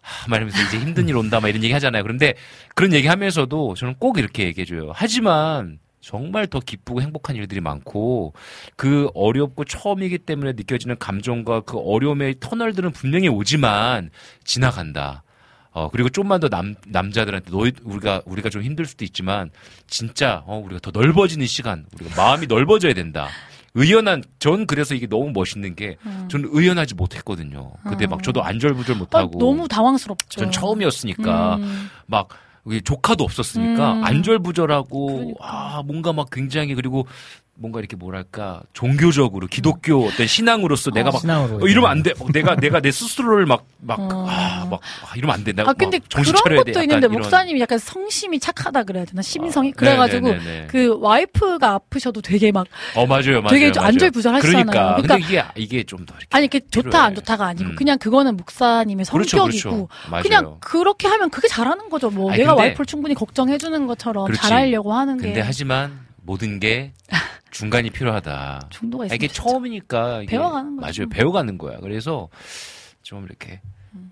하, 말하면서 이제 힘든 일 온다 막 이런 얘기 하잖아요. 그런데 그런 얘기 하면서도 저는 꼭 이렇게 얘기해 줘요. 하지만 정말 더 기쁘고 행복한 일들이 많고 그 어렵고 처음이기 때문에 느껴지는 감정과 그 어려움의 터널들은 분명히 오지만 지나간다. 어 그리고 좀만 더 남 남자들한테 너희 우리가 우리가 좀 힘들 수도 있지만 진짜 어 우리가 더 넓어지는 시간 우리가 마음이 넓어져야 된다. 의연한 전 그래서 이게 너무 멋있는 게 음. 저는 의연하지 못했거든요. 그때 막 어. 저도 안절부절 아, 못하고 너무 당황스럽죠. 전 처음이었으니까 음. 막 이게 조카도 없었으니까 음. 안절부절하고 아 뭔가 막 굉장히 그리고 뭔가 이렇게 뭐랄까 종교적으로 기독교 어떤 신앙으로서 내가 막 신앙으로 어, 이러면 안 돼. 막 내가 내가 내 스스로를 막막 어. 아, 막 아, 이러면 안 돼. 내가 아 근데 막 정신 그런. 것도 있는데 이런. 목사님이 약간 성심이 착하다 그래야 되나 심성이 아, 그래가지고 네네네네. 그 와이프가 아프셔도 되게 막 어 맞아요, 맞아요. 되게. 안절부절하시잖아요. 그러니까, 그러니까 근데 이게 이게 좀 더 아니 이게 좋다. 안 좋다가 아니고 음. 그냥 그거는 목사님의 그렇죠, 성격이고 그렇죠. 맞아요. 그냥 그렇게 하면 그게 잘하는 거죠. 뭐 아니, 내가 근데- 와이프를 충분히 걱정해 주는 것처럼 그렇지. 잘하려고 하는 근데 게 하지만 모든 게 중간이 필요하다. 중도가 아, 있으면 이게 처음이니까 이게 배워가는 거죠. 맞아요. 배워가는 거야. 그래서 좀 이렇게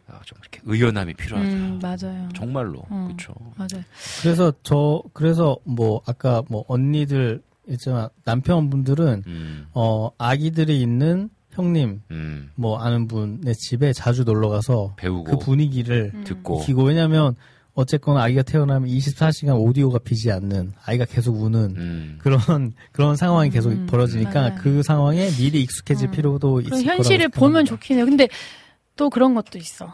어, 좀 이렇게 의연함이 필요하다. 음, 맞아요. 정말로 음, 그렇죠. 맞아요. 그래서 저 그래서 뭐 아까 뭐 언니들 있지만 남편분들은 음, 어 아기들이 있는 형님 음, 뭐 아는 분의 집에 자주 놀러 가서 배우고 그 분위기를 음. 듣고 익히고 왜냐면 어쨌거나 아기가 태어나면 24시간 오디오가 비지 않는 아이가 계속 우는 음, 그런 그런 상황이 계속 음, 벌어지니까 맞아요. 그 상황에 미리 익숙해질 음. 필요도 있을 거라고 현실을. 보면 좋긴 해요. 근데 또 그런 것도 있어.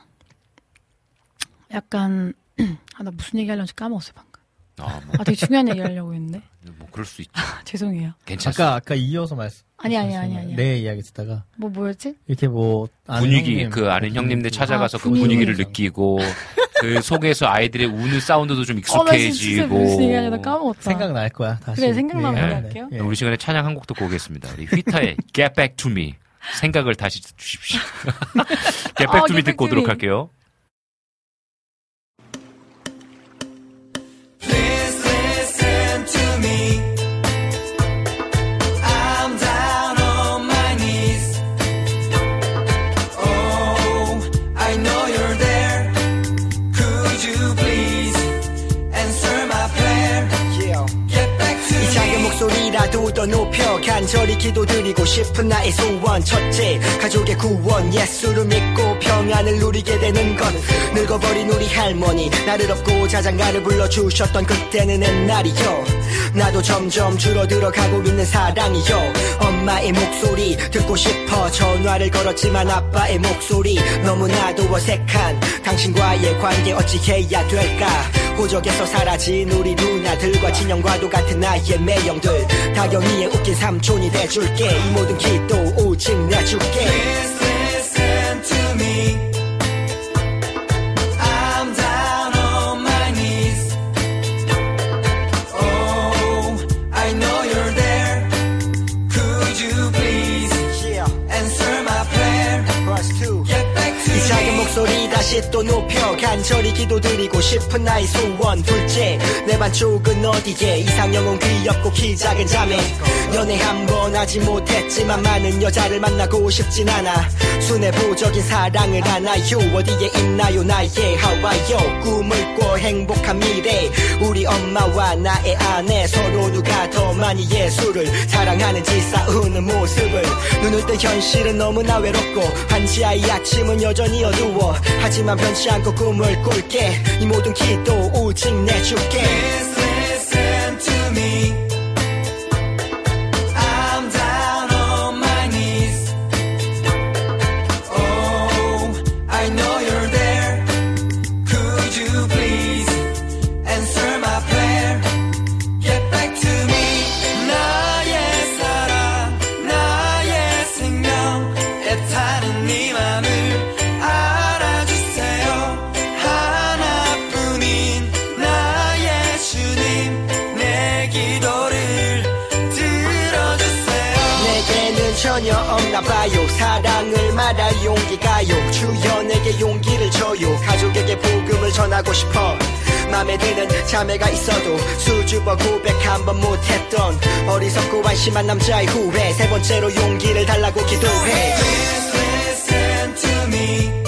약간 아 나 무슨 얘기 하려는지 까먹었어요 방금. 아, 뭐, 아 되게 중요한 얘기 하려고 했는데 뭐 그럴 수 있죠. 아, 죄송해요. 괜찮습니다. 아까 아까 이어서 말씀 아니 아니 아니 아니. 내 이야기 듣다가 뭐 뭐였지? 이렇게 뭐 아는 분위기 형님, 그 아는 형님들 찾아가서 아, 그 분위기. 분위기를 느끼고 그 속에서 아이들의 우는 사운드도 좀 어, 익숙해지고 얘기 하려다 까먹었다. 생각날 거야 다시 그래, 생각나면 예, 얘기할게요. 예. 우리 시간에 찬양 한 곡 듣고 오겠습니다. 우리 휘타의 Get Back to Me 생각을 다시 주십시오. Get Back 아, to Me 듣고 to 오도록 Me. 할게요. 더 높여 간절히 기도드리고 싶은 나의 소원. 첫째 가족의 구원. 예수를 믿고 평안을 누리게 되는 것. 늙어버린 우리 할머니 나를 업고 자장가를 불러주셨던 그때는 옛날이요. 나도 점점 줄어들어가고 있는 사랑이요. 엄마의 목소리 듣고 싶어 전화를 걸었지만 아빠의 목소리 너무나도 어색한 당신과의 관계 어찌 해야 될까? 호적에서 사라진 우리 누나들과 친형과도 같은 나의 매형들. 다 경이의 웃긴 삼촌이 돼줄게 이 모든 기도 오직 내줄게 listen to me. 다시 또 높여 간절히 기도드리고 싶은 나의 소원. 둘째 내 반쪽은 어디에? 이상형은 귀엽고 키 작은 자매. 연애 한 번 하지 못했지만 많은 여자를 만나고 싶진 않아. 순애보적인 사랑을 하나요? 어디에 있나요? 나의 하와요. 꿈을 꿔 행복한 미래. 우리 엄마와 나의 아내. 서로 누가 더 많이 예술을 사랑하는지 싸우는 모습을. 눈을 뜬 현실은 너무나 외롭고 한시아이 아침은 여전히 어두워. 하지 만 변치 않고 꿈을 꿀게 이 모든 기도 오직 내줄게 listen to me. Oh, 나의 생명, 애타는 네 맘을 전하고 싶어. 맘에 드는 자매가 있어도 수줍어 고백 한 번 못했던 어리석고 안심한 남자의 후회. 세 번째로 용기를 달라고 기도해. Please listen to me.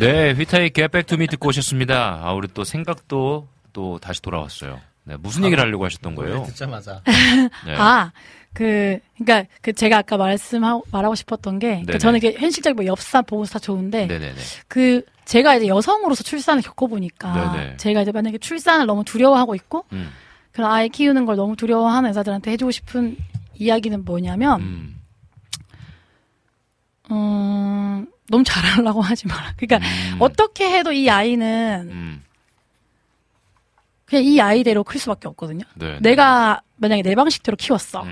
네, 휘타의 to Me 듣고 오셨습니다. 아, 우리 또 생각도 또 다시 돌아왔어요. 네, 무슨 얘기를 하려고 하셨던 거예요? 듣자마자. 네. 아, 그, 그니까, 그, 제가 아까 말씀하고, 말하고 싶었던 게, 그. 저는 이게 현실적 뭐 엽사, 보고사 좋은데, 네네네. 그, 제가 이제 여성으로서 출산을 겪어보니까, 네네. 제가 이제 만약에 출산을 너무 두려워하고 있고, 음. 그런 아이 키우는 걸 너무 두려워하는 여자들한테 해주고 싶은 이야기는 뭐냐면, 음. 음, 너무 잘하려고 하지 마라. 그러니까, 음. 어떻게 해도 이 아이는, 그냥 이 아이대로 클 수밖에 없거든요. 네, 내가 만약에 내 방식대로 키웠어.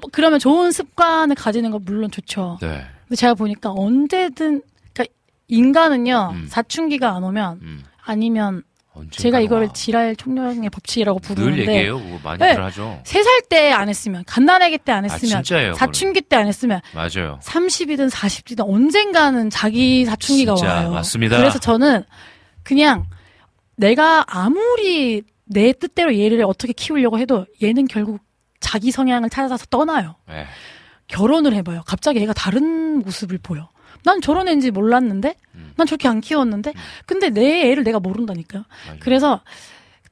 뭐 그러면 좋은 습관을 가지는 건 물론 좋죠. 네. 근데 제가 보니까 언제든 그러니까 인간은요 음. 사춘기가 안 오면 아니면 언젠가 제가 이거를 지랄 총량의 법칙이라고 늘 부르는데 얘기해요. 그거 많이 네. 하죠. 세 살 때 안 했으면 갓난아기 때안 아, 했으면 진짜예요, 사춘기 때 안 했으면 맞아요. 30이든 40이든 언젠가는 자기 사춘기가 진짜 와요. 맞습니다. 그래서 저는 그냥 내가 아무리 내 뜻대로 얘를 어떻게 키우려고 해도 얘는 결국 자기 성향을 찾아서 떠나요. 네. 결혼을 해봐요. 갑자기 얘가 다른 모습을 보여. 난 저런 애인지 몰랐는데, 음. 난 저렇게 안 키웠는데, 근데 내 애를 내가 모른다니까요. 그래서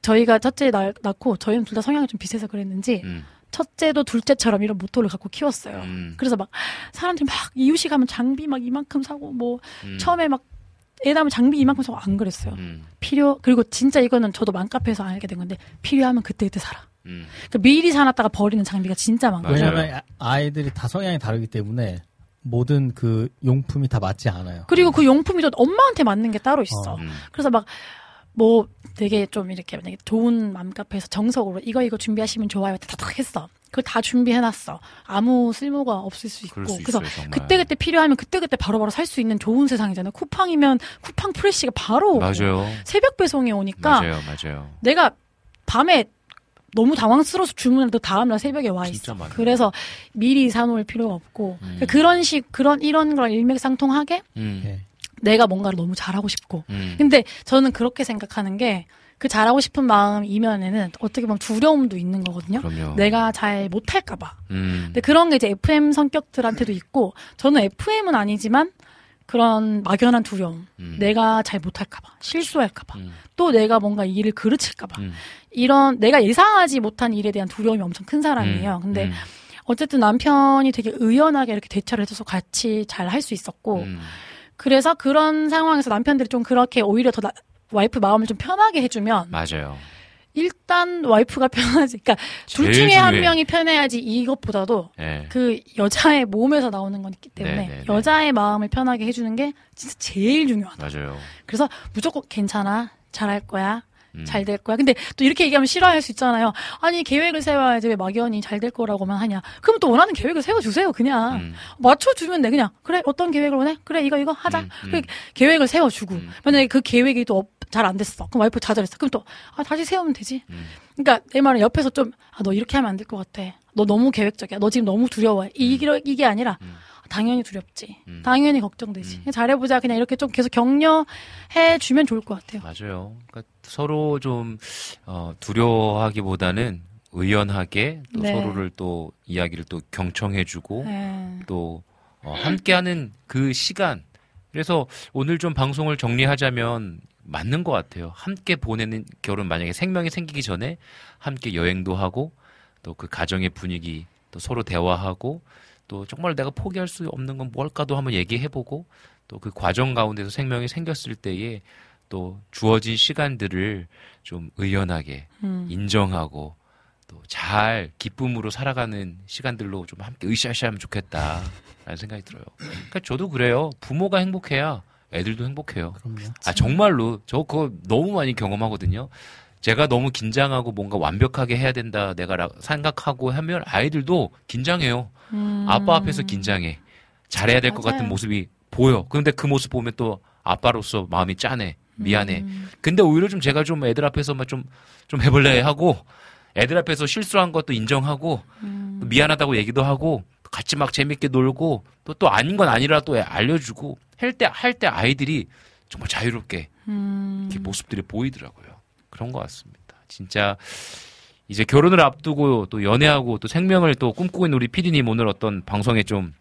저희가 첫째 낳, 낳고 저희는 둘 다 성향이 좀 비슷해서 그랬는지, 음. 첫째도 둘째처럼 이런 모토를 갖고 키웠어요. 그래서 막 사람들이 막 이웃이 가면 장비 막 이만큼 사고 뭐 음. 처음에 막애 낳으면 장비 이만큼 사고 안 그랬어요. 필요 그리고 진짜 이거는 저도 맘카페에서 알게 된 건데 필요하면 그때 그때 사라. 음. 그러니까 미리 사놨다가 버리는 장비가 진짜 많거든요. 왜냐면 아- 아이들이 다 성향이 다르기 때문에 모든 그 용품이 다 맞지 않아요. 그리고 그 용품이 또 엄마한테 맞는 게 따로 있어. 음. 그래서 막 뭐 되게 좀 이렇게 만약에 좋은 맘카페에서 정석으로 이거 이거 준비하시면 좋아요. 다닥 했어. 그걸 다 준비해놨어. 아무 쓸모가 없을 수 있고. 수 그래서 있어요, 정말. 그때 그때 필요하면 그때 그때 바로바로 살 수 있는 좋은 세상이잖아요. 쿠팡이면 쿠팡 프레시가 바로 맞아요. 새벽 배송이 오니까 맞아요, 맞아요. 내가 밤에 너무 당황스러워서 주문해도 다음날 새벽에 와 있어. 그래서 미리 사놓을 필요가 없고 음. 그러니까 그런 식 그런 이런 걸 일맥상통하게 음. 내가 뭔가를 너무 잘하고 싶고. 음. 근데 저는 그렇게 생각하는 게 그 잘하고 싶은 마음 이면에는 어떻게 보면 두려움도 있는 거거든요. 그럼요. 내가 잘 못할까봐. 음. 근데 그런 게 이제 FM 성격들한테도 있고 저는 FM은 아니지만 그런 막연한 두려움. 음. 내가 잘 못할까봐. 실수할까봐. 또 내가 뭔가 이 일을 그르칠까봐. 음. 이런 내가 예상하지 못한 일에 대한 두려움이 엄청 큰 사람이에요. 음. 근데 음. 어쨌든 남편이 되게 의연하게 이렇게 대처를 해줘서 같이 잘 할 수 있었고 음. 그래서 그런 상황에서 남편들이 좀 그렇게 오히려 더 나- 와이프 마음을 좀 편하게 해주면 맞아요. 일단 와이프가 편하지. 그러니까 둘 중에 한 중요해. 명이 편해야지 이것보다도 예. 그 여자의 몸에서 나오는 거기 때문에 네, 네, 네. 여자의 마음을 편하게 해주는 게 진짜 제일 중요하다. 맞아요. 그래서 무조건 괜찮아, 잘할 거야. 음. 잘될 거야. 근데 또 이렇게 얘기하면 싫어할 수 있잖아요. 아니 계획을 세워야지 왜 막연히 잘 될 거라고만 하냐. 그럼 또 원하는 계획을 세워주세요. 그냥 음. 맞춰주면 돼. 그냥 그래 어떤 계획을 원해? 그래 이거 이거 하자. 음, 그래, 계획을 세워주고 음. 만약에 그 계획이 또 잘 안 됐어. 그럼 와이프 좌절했어. 그럼 또 아, 다시 세우면 되지. 음. 그러니까 내 말은 옆에서 좀 아, 너 이렇게 하면 안 될 것 같아. 너 너무 계획적이야. 너 지금 너무 두려워해. 이게 이게 아니라 당연히 두렵지. 당연히 걱정되지. 그냥 잘해보자. 그냥 이렇게 좀 계속 격려해 주면 좋을 것 같아요. 맞아요. 그러니까 서로 좀 어, 두려워하기보다는 의연하게 또 네. 서로를 또 이야기를 또 경청해주고 네. 또 어, 함께하는 그 시간. 그래서 오늘 좀 방송을 정리하자면 맞는 것 같아요. 함께 보내는 결혼 만약에 생명이 생기기 전에 함께 여행도 하고 또 그 가정의 분위기 또 서로 대화하고 또 정말 내가 포기할 수 없는 건 뭘까도 한번 얘기해보고 또 그 과정 가운데서 생명이 생겼을 때에 또 주어진 시간들을 좀 의연하게 음. 인정하고 또 잘 기쁨으로 살아가는 시간들로 좀 함께 으쌰으쌰 하면 좋겠다라는 생각이 들어요. 그러니까 저도 그래요. 부모가 행복해야 애들도 행복해요. 아 정말로 저 그거 너무 많이 경험하거든요. 제가 너무 긴장하고 뭔가 완벽하게 해야 된다 내가 라- 생각하고 하면 아이들도 긴장해요. 음. 아빠 앞에서 긴장해. 잘해야 될 것. 같은 모습이 보여. 그런데 그 모습 보면 또 아빠로서 마음이 짠해. 미안해. 음. 근데 오히려 좀 제가 좀 애들 앞에서만 좀, 좀 해볼래 하고, 애들 앞에서 실수한 것도 인정하고, 음. 또 미안하다고 얘기도 하고, 같이 막 재밌게 놀고, 또, 또 아닌 건 아니라 또 알려주고, 할 때, 할 때 아이들이 정말 자유롭게, 음. 이렇게 모습들이 보이더라고요. 그런 것 같습니다. 진짜, 이제 결혼을 앞두고 또 연애하고 또 생명을 또 꿈꾸고 있는 우리 피디님 오늘 어떤 방송에 좀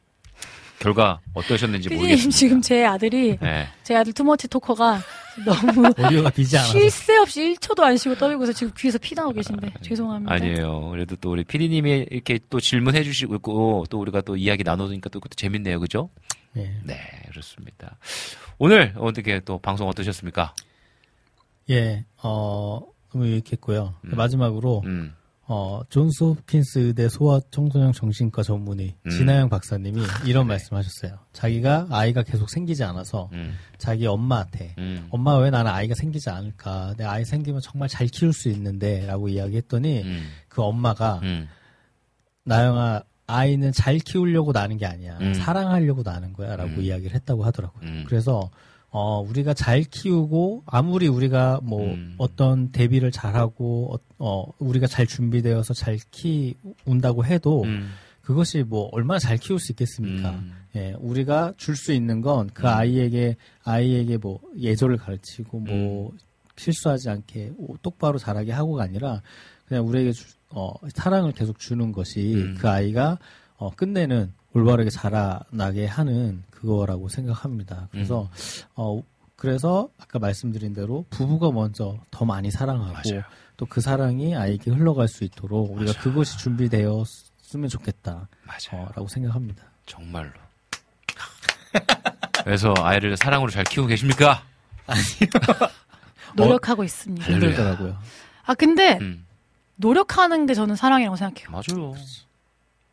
결과 어떠셨는지 피디님 모르겠습니다. 지금 제 아들이 네. 제 아들 투머치 토커가 너무 오디오가 비지 않아서. 쉴새 없이 1초도 안 쉬고 떠들고 있어서 지금 귀에서 피 나오고 계신데 죄송합니다. 아니에요. 그래도 또 우리 피디님이 이렇게 또 질문해 주시고 있고 또 우리가 또 이야기 나누니까 또 그것도 재밌네요. 그죠? 네. 네, 그렇습니다. 오늘 어떻게 또 방송 어떠셨습니까? 예, 어, 너무 유익했고요. 음. 마지막으로, 음. 어, 존스 홉킨스 의대 소아 청소년 정신과 전문의 음. 진아영 박사님이 이런 말씀 하셨어요. 자기가 아이가 계속 생기지 않아서 음. 자기 엄마한테 음. 엄마 왜 나는 아이가 생기지 않을까? 내 아이 생기면 정말 잘 키울 수 있는데 라고 이야기했더니 음. 그 엄마가 음. 나영아 아이는 잘 키우려고 나는 게 아니야. 음. 사랑하려고 나는 거야 라고 음. 이야기를 했다고 하더라고요. 음. 그래서 어, 우리가 잘 키우고, 아무리 우리가 뭐, 음. 어떤 대비를 잘하고, 어, 어, 우리가 잘 준비되어서 잘 키운다고 해도, 음. 그것이 뭐, 얼마나 잘 키울 수 있겠습니까? 음. 예, 우리가 줄 수 있는 건그 음. 아이에게, 아이에게 뭐, 예절을 가르치고, 뭐, 음. 실수하지 않게 오- 똑바로 자라게 하고가 아니라, 그냥 우리에게 주- 어, 사랑을 계속 주는 것이 음. 그 아이가, 어, 끝내는 올바르게 자라나게 하는 그거라고 생각합니다. 그래서, 음. 어, 그래서 아까 말씀드린 대로 부부가 먼저 더 많이 사랑하고. 또 그 사랑이 아이에게 흘러갈 수 있도록 우리가 맞아요. 그것이 준비되었으면 좋겠다. 맞아요. 어, 라고 생각합니다. 정말로. 그래서 아이를 사랑으로 잘 키우고 계십니까? 노력하고 있습니다. 힘들더라고요. 아 근데 음. 노력하는 게 저는 사랑이라고 생각해요. 맞아요.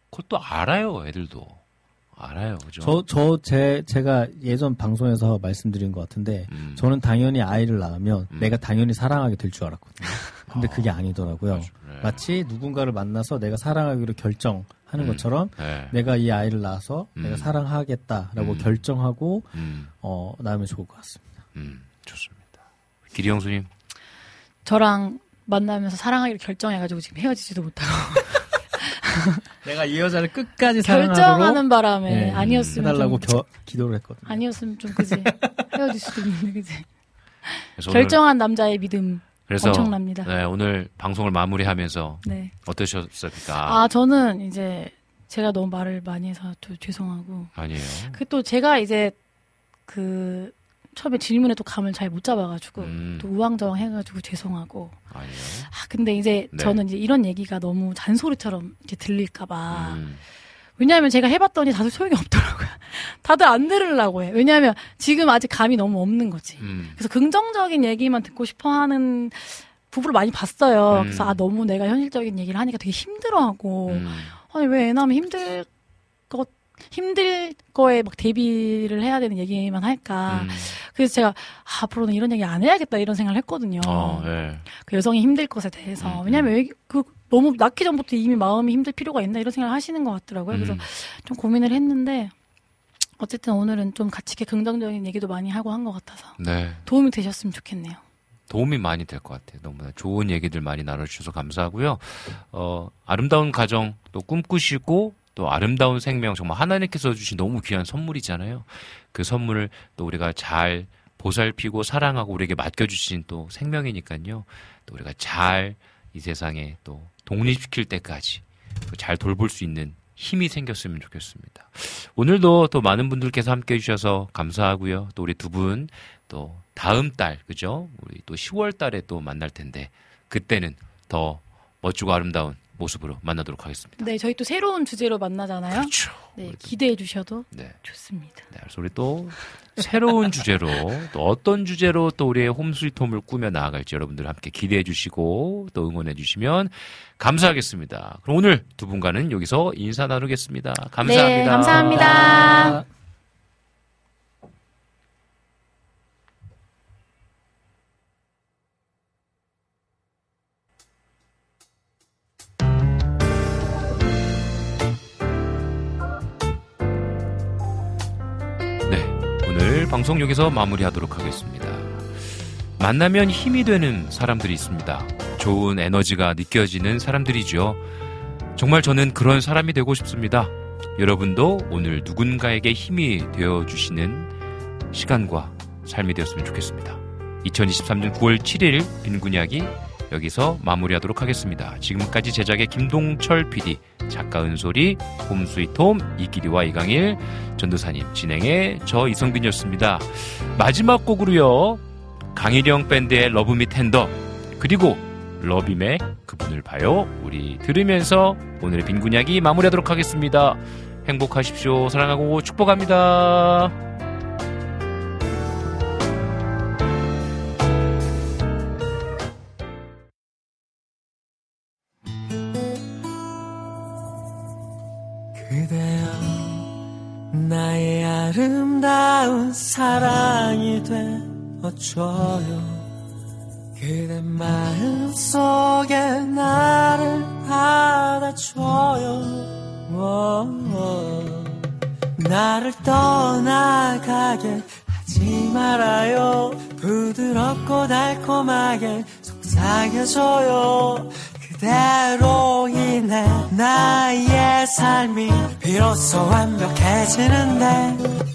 그것도 알아요, 애들도. 알아요, 그죠? 저, 저, 제, 제가 예전 방송에서 말씀드린 것 같은데, 음. 저는 당연히 아이를 낳으면 음. 내가 당연히 사랑하게 될 줄 알았거든요. 근데 그게 아니더라고요. 맞아, 네. 마치 누군가를 만나서 내가 사랑하기로 결정 하는 음. 것처럼 네. 내가 이 아이를 낳아서 음. 내가 사랑하겠다라고 음. 결정하고 음, 어, 낳으면 좋을 것 같습니다. 음, 좋습니다. 기리 형수님. 저랑 만나면서 사랑하기로 결정해가지고 지금 헤어지지도 못하고 내가 이 여자를 끝까지 결정하는 바람에 네, 아니었으면 해달라고 좀, 겨- 기도를 했거든요. 아니었으면 좀 그지 헤어질 수도 있는데 그지 결정한 남자의 믿음 그래서 엄청납니다. 네, 오늘 방송을 마무리하면서 네. 어떠셨습니까? 아 저는 이제 제가 너무 말을 많이 해서 또 죄송하고 아니에요. 그 또 제가 이제 그 처음에 질문에 또 감을 잘 못 잡아가지고 음. 또 우왕좌왕 해가지고 죄송하고 아니에요. 아 근데 이제 네. 저는 이제 이런 얘기가 너무 잔소리처럼 이제 들릴까봐 음, 왜냐하면 제가 해봤더니 다들 소용이 없더라고요. 다들 안 들으려고 해. 왜냐하면 지금 아직 감이 너무 없는 거지. 음, 그래서 긍정적인 얘기만 듣고 싶어 하는 부부를 많이 봤어요. 음. 그래서 아, 너무 내가 현실적인 얘기를 하니까 되게 힘들어하고, 음, 아니, 왜애 낳으면 힘들 것, 힘들 거에 막 대비를 해야 되는 얘기만 할까. 음. 그래서 제가 아, 앞으로는 이런 얘기 안 해야겠다 이런 생각을 했거든요. 어, 예. 그 여성이 힘들 것에 대해서. 음, 왜냐면 왜, 그, 너무 낳기 전부터 이미 마음이 힘들 필요가 있나 이런 생각을 하시는 것 같더라고요. 그래서 음, 좀 고민을 했는데, 어쨌든 오늘은 좀 같이 이렇게 긍정적인 얘기도 많이 하고 한 것 같아서 네. 도움이 되셨으면 좋겠네요. 도움이 많이 될 것 같아요. 너무나 좋은 얘기들 많이 나눠주셔서 감사하고요. 어, 아름다운 가정 또 꿈꾸시고 또 아름다운 생명 정말 하나님께서 주신 너무 귀한 선물이잖아요. 그 선물을 또 우리가 잘 보살피고 사랑하고 우리에게 맡겨주신 또 생명이니까요. 또 우리가 잘 이 세상에 또 독립시킬 때까지 또잘 돌볼 수 있는 힘이 생겼으면 좋겠습니다. 오늘도 또 많은 분들께서 함께 해주셔서 감사하고요. 또 우리 두 분 또 다음 달 그죠? 우리 또 10월 달에 또 만날 텐데 그때는 더 멋지고 아름다운 모습으로 만나도록 하겠습니다. 네, 저희 또 새로운 주제로 만나잖아요. 그렇죠. 네, 기대해 주셔도 네. 좋습니다. 네, 그래서 우리 또 새로운 주제로 또 어떤 주제로 또 우리의 홈스위트홈을 꾸며 나아갈지 여러분들 함께 기대해 주시고 또 응원해 주시면 감사하겠습니다. 그럼 오늘 두 분과는 여기서 인사 나누겠습니다. 감사합니다. 네, 감사합니다. 네, 방송 여기서 마무리하도록 하겠습니다. 만나면 힘이 되는 사람들이 있습니다. 좋은 에너지가 느껴지는 사람들이죠. 정말 저는 그런 사람이 되고 싶습니다. 여러분도 오늘 누군가에게 힘이 되어 주시는 시간과 삶이 되었으면 좋겠습니다. 2023년 9월 7일 빈곤 이야기 여기서 마무리하도록 하겠습니다. 지금까지 제작의 김동철 PD, 작가 은솔이, Home Sweet Home 이기리와 이강일, 전도사님 진행의 저 이성빈이었습니다. 마지막 곡으로요. 강일영 밴드의 Love Me Tender 그리고 러빔의 그분을 봐요. 우리 들으면서 오늘의 빈군 이야기 마무리하도록 하겠습니다. 행복하십시오. 사랑하고 축복합니다. 되어줘요. 그대 마음 속에 나를 받아줘요. 오, 오. 나를 떠나가게 하지 말아요. 부드럽고 달콤하게 속삭여줘요. 그대로 인해 나의 삶이 비로소 완벽해지는데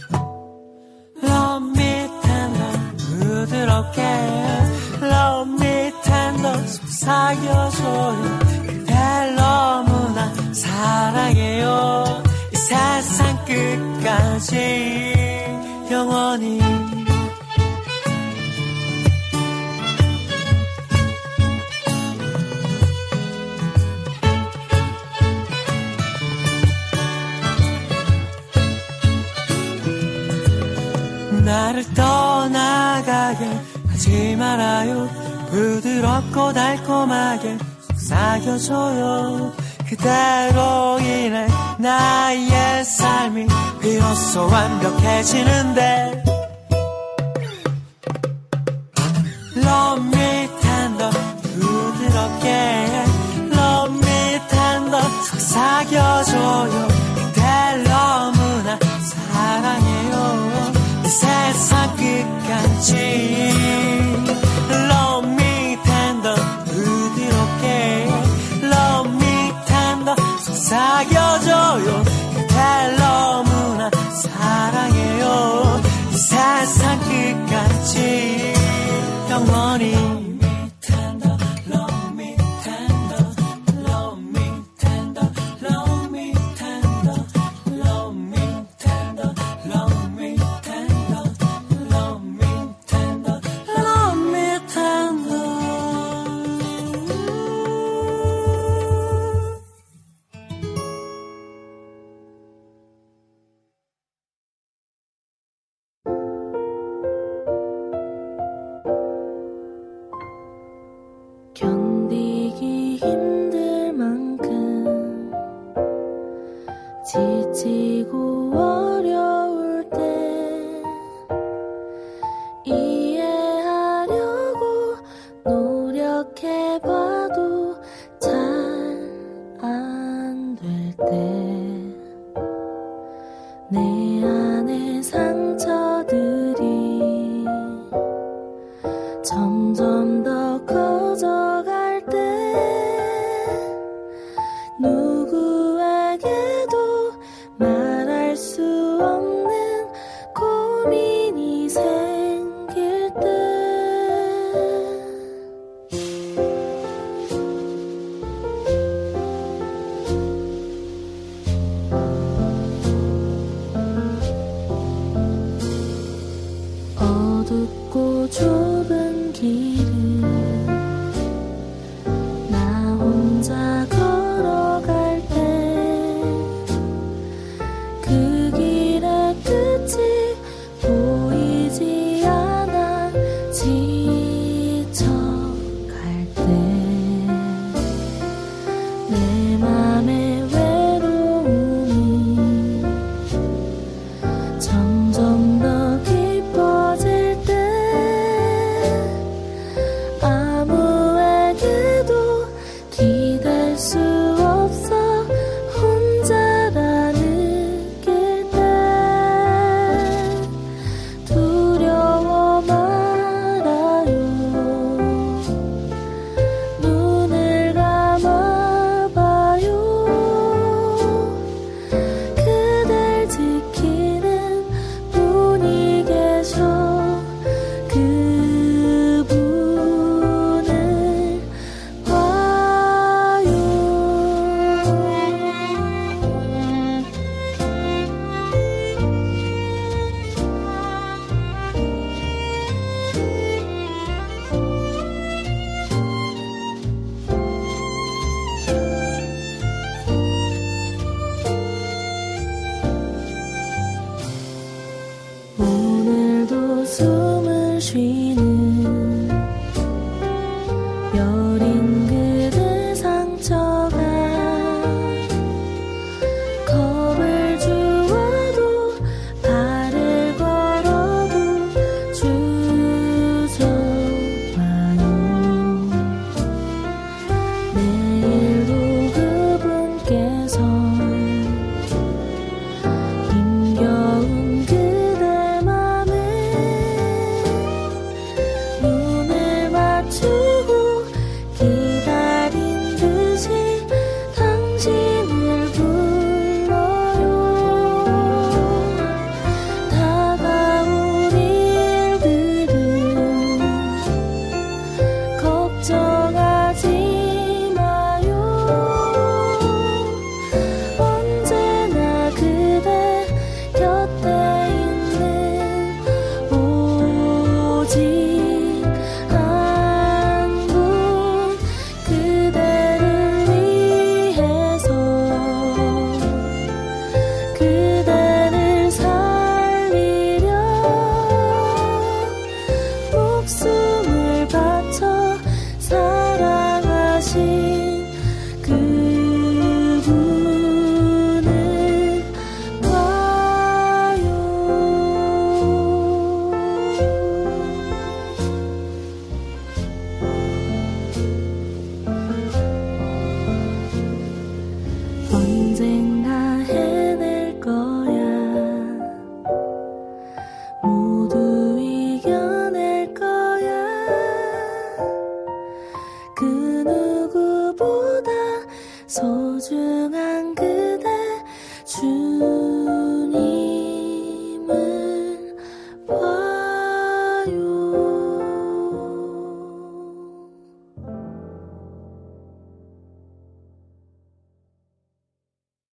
속삭여줘요. 그댈 너무나 사랑해요. 이 세상 끝까지 영원히. 나를 떠나가게 하지 말아요 부드럽고 달콤하게 속삭여줘요. 그대로 인해 나의 삶이 비로소 완벽해지는데. Love me tender 부드럽게 Love me tender 속삭여줘요. 그댈 너무나 사랑해요. 이 세상 끝까지 사랑해요. 이 세상 끝까지 영원히 어둡고 좁